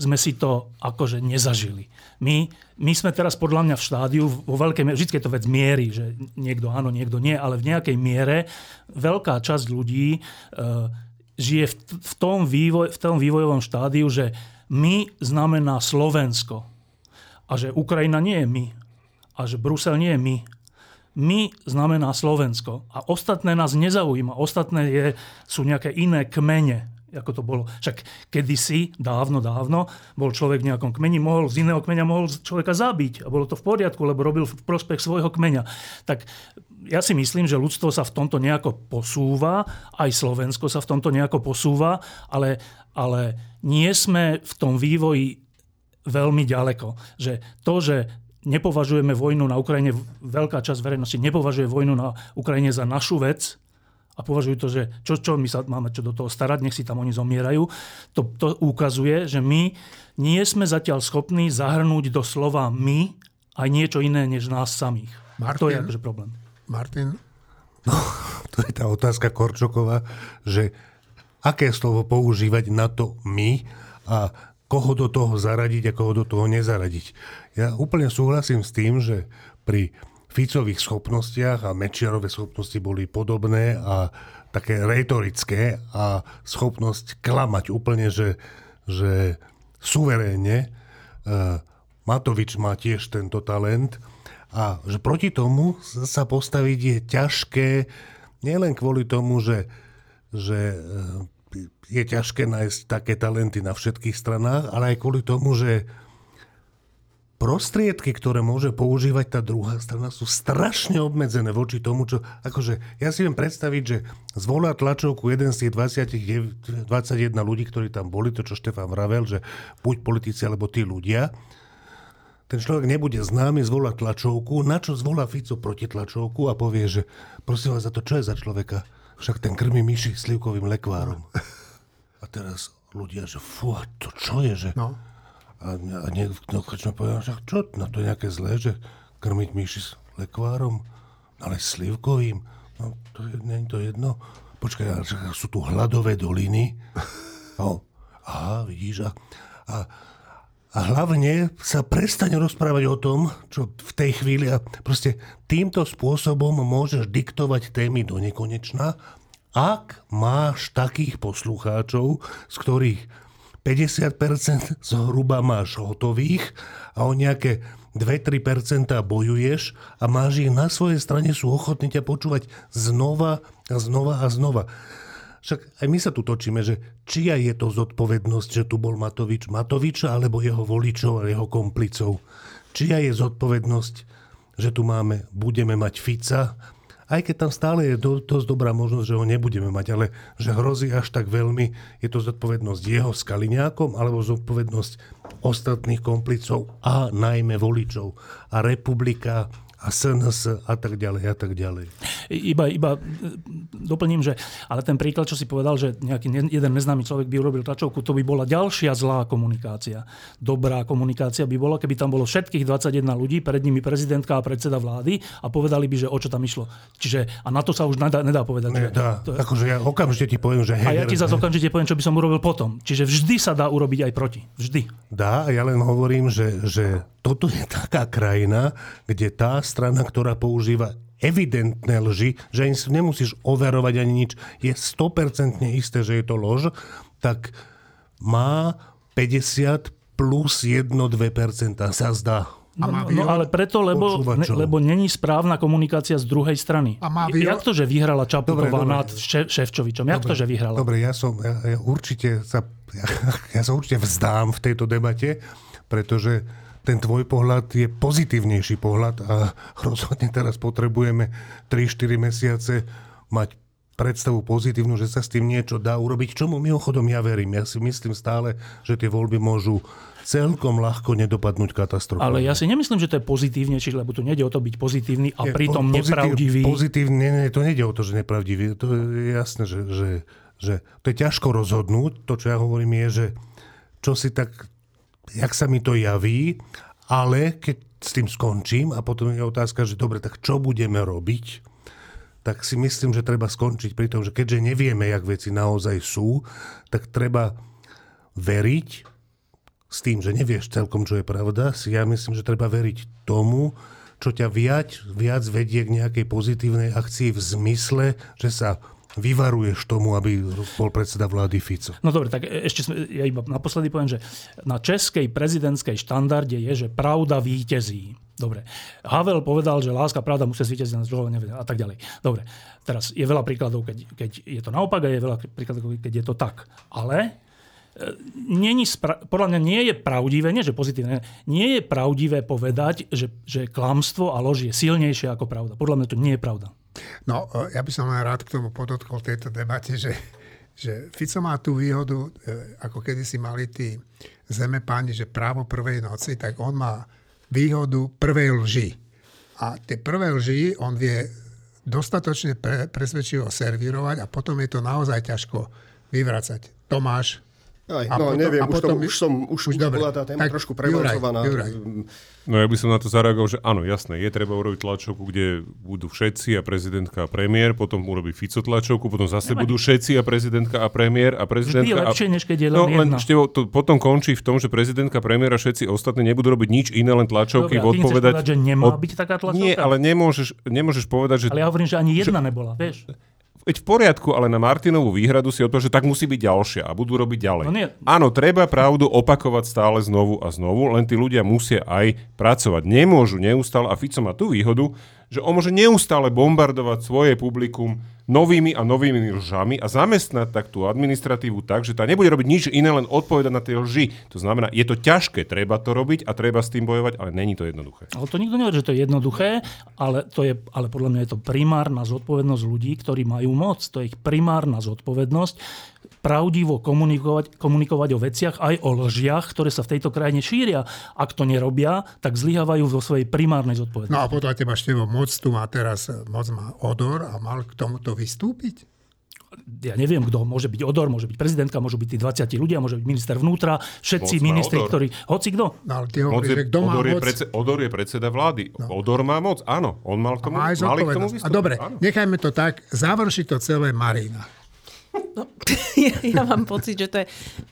sme si to akože nezažili. My, my sme teraz podľa mňa v štádiu vo veľkej miere, vždy je to vec miery, že niekto áno, niekto nie, ale v nejakej miere veľká časť ľudí e, žije v, v, tom vývoj, v tom vývojovom štádiu, že my znamená Slovensko. A že Ukrajina nie je my. A že Brusel nie je my. My znamená Slovensko. A ostatné nás nezaujíma. Ostatné je, sú nejaké iné kmene, ako to bolo. Však kedysi, dávno, dávno, bol človek v nejakom kmeni, mohol z iného kmeňa mohol človeka zabiť. A bolo to v poriadku, lebo robil v prospech svojho kmeňa. Tak ja si myslím, že ľudstvo sa v tomto nejako posúva, aj Slovensko sa v tomto nejako posúva, ale, ale nie sme v tom vývoji veľmi ďaleko. Že to, že nepovažujeme vojnu na Ukrajine, veľká časť verejnosti nepovažuje vojnu na Ukrajine za našu vec a považujú to, že čo, čo my sa máme čo do toho starať, nech si tam oni zomierajú. To, to ukazuje, že my nie sme zatiaľ schopní zahrnúť do slova my aj niečo iné než nás samých. Martin, to je akože problém. Martin? No, to je tá otázka Korčoková, že aké slovo používať na to my a koho do toho zaradiť a koho do toho nezaradiť. Ja úplne súhlasím s tým, že pri Ficových schopnostiach a Mečiarové schopnosti boli podobné a také retorické a schopnosť klamať úplne, že, že suverénne. Uh, Matovič má tiež tento talent a že proti tomu sa postaviť je ťažké nielen kvôli tomu, že že eh, je ťažké nájsť také talenty na všetkých stranách, ale aj kvôli tomu, že prostriedky, ktoré môže používať tá druhá strana, sú strašne obmedzené voči tomu, čo... Akože, ja si viem predstaviť, že zvolá tlačovku jeden z tých 20, 21 ľudí, ktorí tam boli, to čo Štefan vravel, že buď politici, alebo tí ľudia, ten človek nebude známy, zvolá tlačovku, na čo zvolá Fico proti tlačovku a povie, že prosím vás za to, čo je za človeka? Však ten krmi myši slivkovým lekvárom. A teraz ľudia, že fú, to čo je, že... No. A, a niekto no, ma povedal, že čo, na to je nejaké zlé, že krmiť myši s lekvárom, ale slivkovým. No, to je, nie je to jedno. počkaj, sú tu hladové doliny. No, aha, vidíš, a, a, a hlavne sa prestaň rozprávať o tom, čo v tej chvíli a proste týmto spôsobom môžeš diktovať témy do nekonečna, ak máš takých poslucháčov, z ktorých 50% zhruba máš hotových a o nejaké 2-3% bojuješ a máš ich na svojej strane, sú ochotní ťa počúvať znova a znova a znova. Však aj my sa tu točíme, že čia je to zodpovednosť, že tu bol Matovič Matoviča alebo jeho voličov a jeho komplicov. Čia je zodpovednosť, že tu máme, budeme mať Fica aj keď tam stále je do, dosť dobrá možnosť, že ho nebudeme mať, ale že hrozí až tak veľmi, je to zodpovednosť jeho s Kaliňákom alebo zodpovednosť ostatných komplicov a najmä voličov. A republika a SNS a tak ďalej a tak ďalej. Iba, iba doplním, že ale ten príklad, čo si povedal, že nejaký jeden neznámy človek by urobil tlačovku, to by bola ďalšia zlá komunikácia. Dobrá komunikácia by bola, keby tam bolo všetkých 21 ľudí, pred nimi prezidentka a predseda vlády a povedali by, že o čo tam išlo. Čiže, a na to sa už nedá, nedá povedať. Že, dá. To je... Akože ja okamžite ti poviem, že... Heger, a ja ti zase okamžite poviem, čo by som urobil potom. Čiže vždy sa dá urobiť aj proti. Vždy. Dá, ja len hovorím, že, že toto je taká krajina, kde tá strana, ktorá používa evidentné lži, že im nemusíš overovať ani nič, je 100% isté, že je to lož, tak má 50 plus 1-2% sa zdá. No, no ale preto, lebo, ne, lebo není správna komunikácia z druhej strany. A má výho... Jak to, že vyhrala Čaputová nad Ševčovičom? Jak dobre, to, že vyhrala? Dobre, ja som ja, ja určite sa, ja, ja sa určite vzdám v tejto debate, pretože ten tvoj pohľad je pozitívnejší pohľad a rozhodne teraz potrebujeme 3-4 mesiace mať predstavu pozitívnu, že sa s tým niečo dá urobiť, čomu mimochodom ja verím. Ja si myslím stále, že tie voľby môžu celkom ľahko nedopadnúť katastrofálne. Ale ja si nemyslím, že to je pozitívnejšie, lebo tu nejde o to byť pozitívny a je, pritom pozitív, nepravdivý. Pozitívne, nie, to nejde o to, že nepravdivý. To je jasné, že, že, že to je ťažko rozhodnúť. To, čo ja hovorím, je, že čo si tak jak sa mi to javí, ale keď s tým skončím a potom je otázka, že dobre, tak čo budeme robiť, tak si myslím, že treba skončiť pri tom, že keďže nevieme, jak veci naozaj sú, tak treba veriť s tým, že nevieš celkom, čo je pravda, si ja myslím, že treba veriť tomu, čo ťa viac, viac vedie k nejakej pozitívnej akcii v zmysle, že sa vyvaruješ tomu, aby bol predseda vlády Fico? No dobre, tak ešte sme, ja iba naposledy poviem, že na českej prezidentskej štandarde je, že pravda víťazí. Dobre. Havel povedal, že láska, pravda musia zvýťaziť na druhého a tak ďalej. Dobre. Teraz je veľa príkladov, keď, keď je to naopak a je veľa príkladov, keď je to tak. Ale e, není spra- podľa mňa nie je pravdivé, nie že pozitívne, nie je pravdivé povedať, že, že klamstvo a lož je silnejšie ako pravda. Podľa mňa to nie je pravda. No, e, ja by som len rád k tomu podotkol tejto debate, že, že Fico má tú výhodu, e, ako kedy si mali tí zemepáni, že právo prvej noci, tak on má výhodu prvej lži. A tie prvé lži on vie dostatočne pre, presvedčivo servírovať a potom je to naozaj ťažko vyvracať. Tomáš, aj, a no potom, neviem, a už, potom, už som, už, už, už bola tá téma tak, trošku prevalcovaná. No ja by som na to zareagoval, že áno, jasné, je treba urobiť tlačovku, kde budú všetci a prezidentka a premiér, potom urobí Fico tlačovku, potom zase Nevadí. budú všetci a prezidentka a premiér a prezidentka. Vždy je lepšie, než keď je len no, len števo, to potom končí v tom, že prezidentka, premiér a všetci ostatní nebudú robiť nič iné, len tlačovky, Dobre, odpovedať. Povedať, že nemá od... byť taká tlačovka? Nie, ale nemôžeš, nemôžeš povedať, že... Ale ja hovorím, že ani jedna že... nebola, vieš veď v poriadku, ale na Martinovú výhradu si odpovedal, že tak musí byť ďalšia a budú robiť ďalej. No nie. Áno, treba pravdu opakovať stále znovu a znovu, len tí ľudia musia aj pracovať. Nemôžu neustále, a Fico má tú výhodu, že on môže neustále bombardovať svoje publikum novými a novými lžami a zamestnať tak tú administratívu tak, že tá nebude robiť nič iné, len odpovedať na tie lži. To znamená, je to ťažké, treba to robiť a treba s tým bojovať, ale není to jednoduché. Ale to nikto nehovorí, že to je jednoduché, ale, to je, ale podľa mňa je to primárna zodpovednosť ľudí, ktorí majú moc. To je ich primárna zodpovednosť pravdivo komunikovať, komunikovať o veciach, aj o lžiach, ktoré sa v tejto krajine šíria. Ak to nerobia, tak zlyhávajú vo svojej primárnej zodpovednosti. No a podľa teba, Števo, moc tu má teraz, moc má odor a mal k tomuto vystúpiť? ja neviem, kto môže byť Odor, môže byť prezidentka, môžu byť tí 20 ľudia, môže byť minister vnútra, všetci Moc ministri, Odor. ktorí... Hoci kto. No, ale ty hovoríš, že kto má Odor, je moc, predse, Odor je predseda vlády. No. Odor má moc, áno. On mal k tomu, aj mali k tomu zodpovednosť. A vystúpiť. dobre, áno. nechajme to tak, završi to celé Marina. No, ja, ja mám pocit, že to je...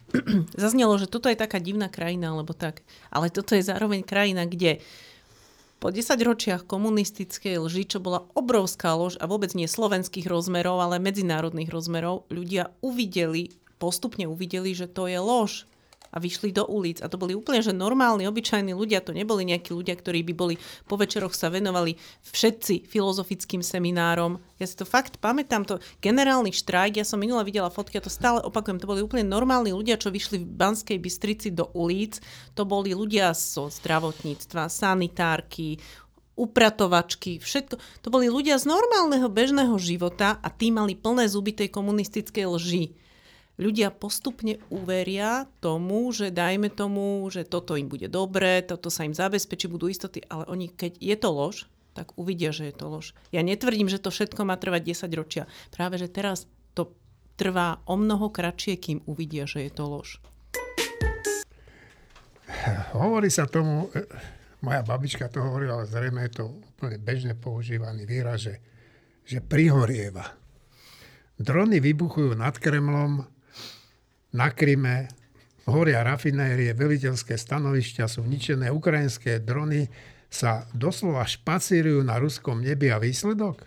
Zaznelo, že toto je taká divná krajina, alebo tak. Ale toto je zároveň krajina, kde po 10 ročiach komunistickej lži, čo bola obrovská lož a vôbec nie slovenských rozmerov, ale medzinárodných rozmerov, ľudia uvideli, postupne uvideli, že to je lož a vyšli do ulic. A to boli úplne že normálni, obyčajní ľudia. To neboli nejakí ľudia, ktorí by boli po večeroch sa venovali všetci filozofickým seminárom. Ja si to fakt pamätám, to generálny štrajk, ja som minula videla fotky, ja to stále opakujem, to boli úplne normálni ľudia, čo vyšli v Banskej Bystrici do ulic. To boli ľudia zo zdravotníctva, sanitárky, upratovačky, všetko. To boli ľudia z normálneho bežného života a tí mali plné zuby tej komunistickej lži ľudia postupne uveria tomu, že dajme tomu, že toto im bude dobre, toto sa im zabezpečí, budú istoty, ale oni, keď je to lož, tak uvidia, že je to lož. Ja netvrdím, že to všetko má trvať 10 ročia. Práve, že teraz to trvá o mnoho kratšie, kým uvidia, že je to lož. Hovorí sa tomu, e, moja babička to hovorila, ale zrejme je to úplne bežne používaný výraz, že, že prihorieva. Drony vybuchujú nad Kremlom, na Kryme, horia rafinérie, veliteľské stanovišťa sú ničené, ukrajinské drony sa doslova špacírujú na ruskom nebi a výsledok?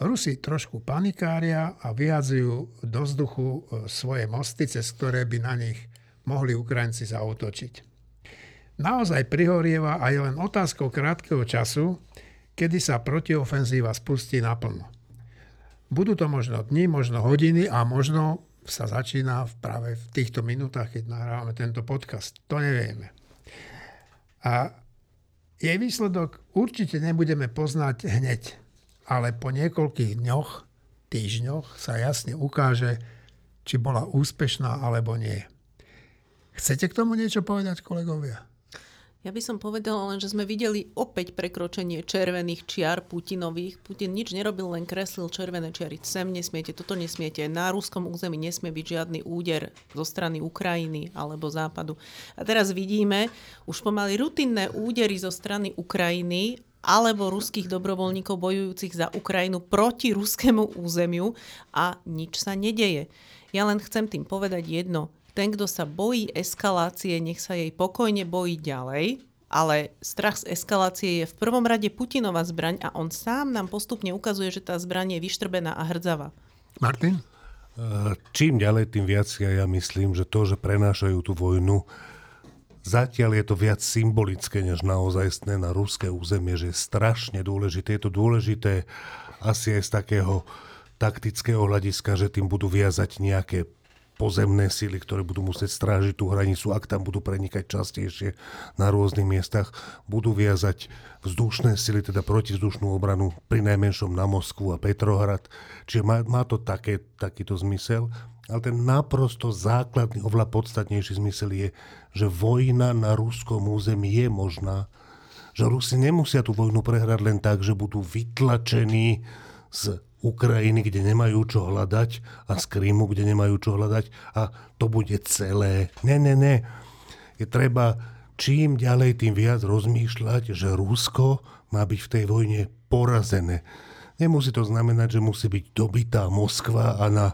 Rusi trošku panikária a vyhadzujú do vzduchu e, svoje mosty, cez ktoré by na nich mohli Ukrajinci zautočiť. Naozaj prihorieva a je len otázkou krátkeho času, kedy sa protiofenzíva spustí naplno. Budú to možno dni, možno hodiny a možno sa začína práve v týchto minútach, keď nahrávame tento podcast. To nevieme. A jej výsledok určite nebudeme poznať hneď, ale po niekoľkých dňoch, týždňoch sa jasne ukáže, či bola úspešná alebo nie. Chcete k tomu niečo povedať, kolegovia? Ja by som povedala len, že sme videli opäť prekročenie červených čiar Putinových. Putin nič nerobil, len kreslil červené čiary. Sem nesmiete, toto nesmiete. Na ruskom území nesmie byť žiadny úder zo strany Ukrajiny alebo Západu. A teraz vidíme už pomaly rutinné údery zo strany Ukrajiny alebo ruských dobrovoľníkov bojujúcich za Ukrajinu proti ruskému územiu a nič sa nedeje. Ja len chcem tým povedať jedno ten, kto sa bojí eskalácie, nech sa jej pokojne bojí ďalej, ale strach z eskalácie je v prvom rade Putinova zbraň a on sám nám postupne ukazuje, že tá zbraň je vyštrbená a hrdzavá. Martin? Čím ďalej, tým viac ja, ja myslím, že to, že prenášajú tú vojnu, zatiaľ je to viac symbolické, než naozajstné na ruské územie, že je strašne dôležité. Je to dôležité asi aj z takého taktického hľadiska, že tým budú viazať nejaké pozemné síly, ktoré budú musieť strážiť tú hranicu, ak tam budú prenikať častejšie na rôznych miestach, budú viazať vzdušné sily, teda protivzdušnú obranu, pri najmenšom na Moskvu a Petrohrad. Čiže má, má to také, takýto zmysel. Ale ten naprosto základný, oveľa podstatnejší zmysel je, že vojna na ruskom území je možná. Že Rusi nemusia tú vojnu prehrať len tak, že budú vytlačení z Ukrajiny, kde nemajú čo hľadať a z Krímu, kde nemajú čo hľadať a to bude celé. Ne, ne, ne. Je treba čím ďalej, tým viac rozmýšľať, že Rusko má byť v tej vojne porazené. Nemusí to znamenať, že musí byť dobitá Moskva a na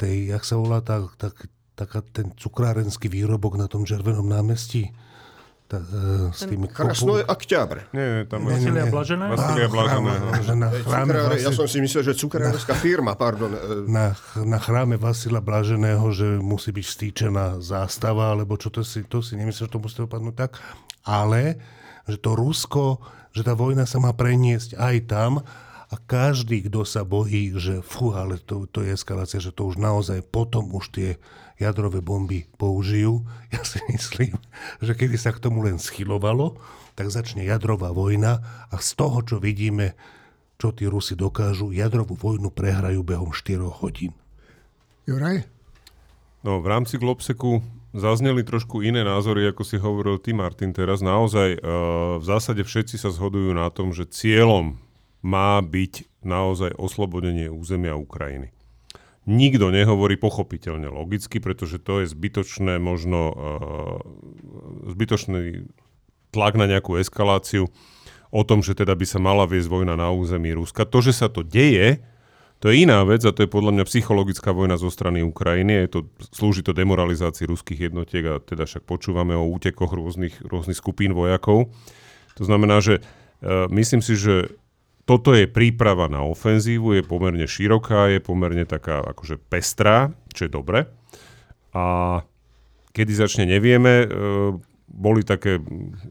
tej, jak sa volá, tak, tak, taká ten cukrárenský výrobok na tom červenom námestí tá, s tými Krasnoj Okťabr. Nie, tam Nie, Vasilia nie. Blaženého? Vasilia Blaženého. Že na chráme, Cukráre, ja Vasi- som si myslel, že cukrárenská firma, pardon. e, na, na chráme Vasila Blaženého, že musí byť vstýčená zástava, alebo čo to si, to si nemyslím, že to musí dopadnúť tak, ale že to Rusko, že tá vojna sa má preniesť aj tam a každý, kto sa bojí, že fú, ale to, to je eskalácia, že to už naozaj potom už tie jadrové bomby použijú. Ja si myslím, že kedy sa k tomu len schylovalo, tak začne jadrová vojna a z toho, čo vidíme, čo tí Rusi dokážu, jadrovú vojnu prehrajú behom 4 hodín. Juraj? No, v rámci Globseku zazneli trošku iné názory, ako si hovoril ty, Martin, teraz. Naozaj, e, v zásade všetci sa zhodujú na tom, že cieľom má byť naozaj oslobodenie územia Ukrajiny. Nikto nehovorí pochopiteľne logicky, pretože to je zbytočné možno uh, zbytočný tlak na nejakú eskaláciu o tom, že teda by sa mala viesť vojna na území Ruska. To, že sa to deje, to je iná vec a to je podľa mňa psychologická vojna zo strany Ukrajiny. Je to, slúži to demoralizácii ruských jednotiek a teda však počúvame o útekoch rôznych, rôznych skupín vojakov. To znamená, že uh, myslím si, že toto je príprava na ofenzívu, je pomerne široká, je pomerne taká akože pestrá, čo je dobre. A kedy začne, nevieme. Uh, boli také,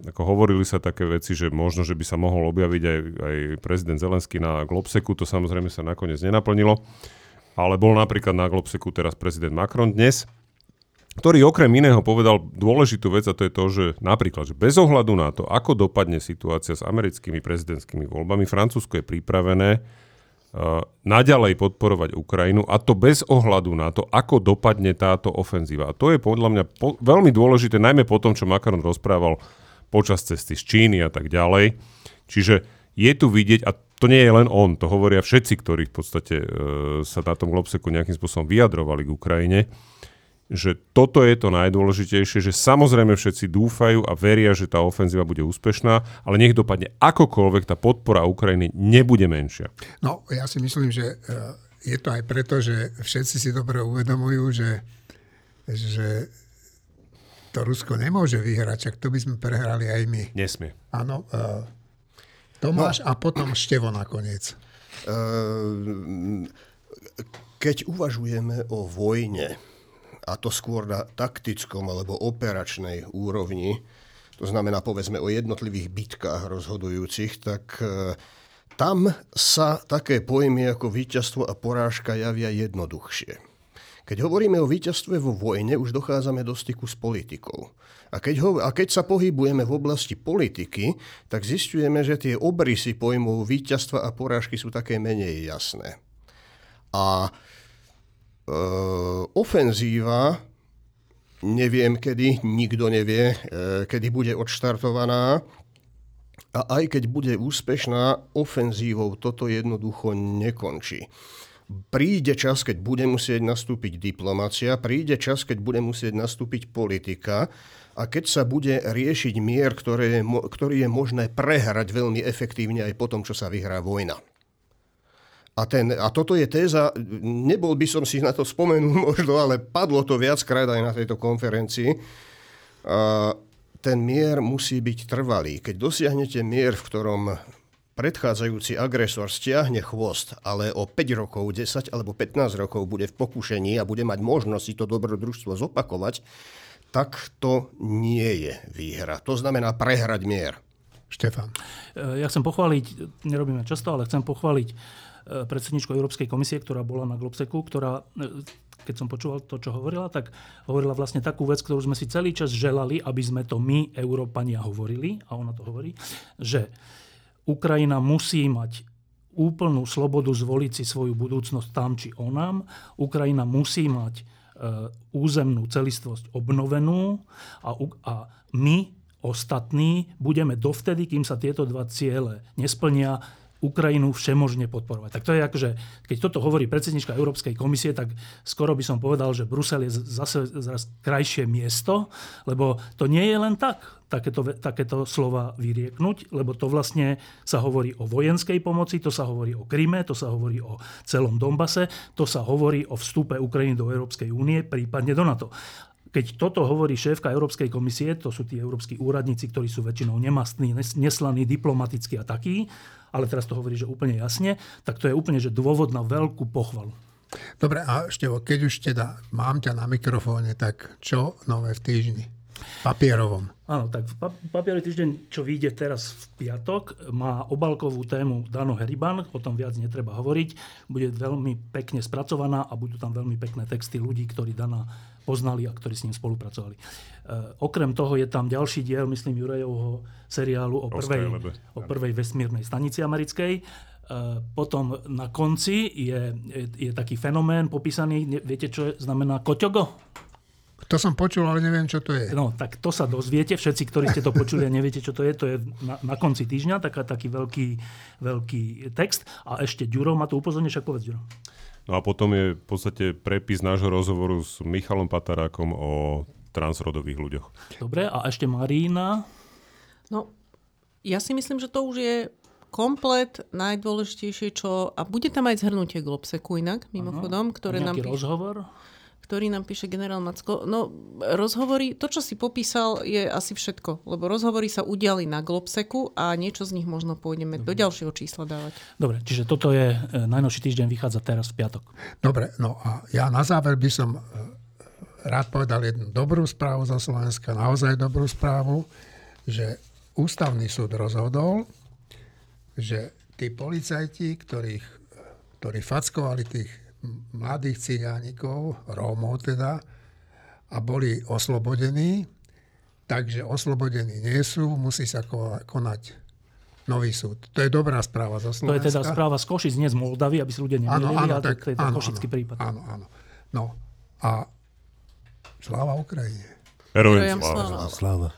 ako hovorili sa také veci, že možno, že by sa mohol objaviť aj, aj prezident Zelensky na Globseku, to samozrejme sa nakoniec nenaplnilo, ale bol napríklad na Globseku teraz prezident Macron dnes, ktorý okrem iného povedal dôležitú vec a to je to, že napríklad, že bez ohľadu na to, ako dopadne situácia s americkými prezidentskými voľbami, Francúzsko je pripravené Uh, naďalej podporovať Ukrajinu a to bez ohľadu na to, ako dopadne táto ofenzíva. A to je podľa mňa po, veľmi dôležité, najmä po tom, čo Macron rozprával počas cesty z Číny a tak ďalej. Čiže je tu vidieť, a to nie je len on, to hovoria všetci, ktorí v podstate uh, sa na tom Globseku nejakým spôsobom vyjadrovali k Ukrajine, že toto je to najdôležitejšie, že samozrejme všetci dúfajú a veria, že tá ofenzíva bude úspešná, ale nech dopadne akokoľvek, tá podpora Ukrajiny nebude menšia. No, ja si myslím, že e, je to aj preto, že všetci si dobre uvedomujú, že, že to Rusko nemôže vyhrať, čak to by sme prehrali aj my. Nesmie. Áno. Uh, Tomáš no. a potom Števo nakoniec. Uh, keď uvažujeme o vojne, a to skôr na taktickom alebo operačnej úrovni, to znamená povedzme o jednotlivých bitkách rozhodujúcich, tak e, tam sa také pojmy ako víťazstvo a porážka javia jednoduchšie. Keď hovoríme o víťazstve vo vojne, už dochádzame do styku s politikou. A keď, ho, a keď sa pohybujeme v oblasti politiky, tak zistujeme, že tie obrysy pojmov víťazstva a porážky sú také menej jasné. A e, ofenzíva, neviem kedy, nikto nevie, e, kedy bude odštartovaná. A aj keď bude úspešná, ofenzívou toto jednoducho nekončí. Príde čas, keď bude musieť nastúpiť diplomácia, príde čas, keď bude musieť nastúpiť politika a keď sa bude riešiť mier, ktoré ktorý je možné prehrať veľmi efektívne aj po tom, čo sa vyhrá vojna. A, ten, a toto je téza, nebol by som si na to spomenul možno, ale padlo to viackrát aj na tejto konferencii. A ten mier musí byť trvalý. Keď dosiahnete mier, v ktorom predchádzajúci agresor stiahne chvost, ale o 5 rokov, 10 alebo 15 rokov bude v pokušení a bude mať možnosť si to dobrodružstvo zopakovať, tak to nie je výhra. To znamená prehrať mier. Štefan. Ja chcem pochváliť, nerobíme často, ale chcem pochváliť predsedničkou Európskej komisie, ktorá bola na Globseku, ktorá e, keď som počúval to, čo hovorila, tak hovorila vlastne takú vec, ktorú sme si celý čas želali, aby sme to my, Európania, hovorili, a ona to hovorí, že Ukrajina musí mať úplnú slobodu zvoliť si svoju budúcnosť tam či onám. Ukrajina musí mať e, územnú celistvosť obnovenú a, a my, ostatní, budeme dovtedy, kým sa tieto dva ciele nesplnia, Ukrajinu všemožne podporovať. Tak to je akože, keď toto hovorí predsednička Európskej komisie, tak skoro by som povedal, že Brusel je zase zase krajšie miesto, lebo to nie je len tak, takéto, takéto slova vyrieknúť, lebo to vlastne sa hovorí o vojenskej pomoci, to sa hovorí o Kryme, to sa hovorí o celom Donbase, to sa hovorí o vstupe Ukrajiny do Európskej únie, prípadne do NATO. Keď toto hovorí šéfka Európskej komisie, to sú tí európsky úradníci, ktorí sú väčšinou nemastní, neslaní, diplomatickí a takí, ale teraz to hovorí, že úplne jasne, tak to je úplne že dôvod na veľkú pochvalu. Dobre, a Števo, keď už teda mám ťa na mikrofóne, tak čo nové v týždni? Papierovom. Áno, tak papierový týždeň, čo vyjde teraz v piatok, má obalkovú tému Dano Heriban, o tom viac netreba hovoriť. Bude veľmi pekne spracovaná a budú tam veľmi pekné texty ľudí, ktorí Dana poznali a ktorí s ním spolupracovali. E, okrem toho je tam ďalší diel, myslím, Jurejovho seriálu o prvej, o prvej vesmírnej stanici americkej. E, potom na konci je, je, je taký fenomén popísaný, viete, čo znamená koťogo? To som počul, ale neviem, čo to je. No, tak to sa dozviete. Všetci, ktorí ste to počuli a neviete, čo to je, to je na, na konci týždňa, taká, taký veľký, veľký text. A ešte Ďuro ma to upozorne, však povedz, Ďuro. No a potom je v podstate prepis nášho rozhovoru s Michalom Patarákom o transrodových ľuďoch. Dobre, a ešte Marína. No, ja si myslím, že to už je komplet najdôležitejšie, čo... A bude tam aj zhrnutie Globseku inak, mimochodom, ktoré nám... Nejaký rozhovor? Ktorý nám píše generál Macko. No, rozhovory, to, čo si popísal, je asi všetko, lebo rozhovory sa udiali na Globseku a niečo z nich možno pôjdeme do ďalšieho čísla dávať. Dobre, čiže toto je e, najnovší týždeň, vychádza teraz v piatok. Dobre, no a ja na záver by som e, rád povedal jednu dobrú správu za Slovenska, naozaj dobrú správu, že ústavný súd rozhodol, že tí policajti, ktorých, ktorí fackovali tých mladých cigánikov, Rómov teda, a boli oslobodení, takže oslobodení nie sú, musí sa konať nový súd. To je dobrá správa za Slovenska. To je teda správa z Košic, nie z Moldavy, aby si ľudia nemýlili, ale tak, to je ten košický áno, prípad. Áno, áno. No a sláva Ukrajine. Herojem sláva. Sláva.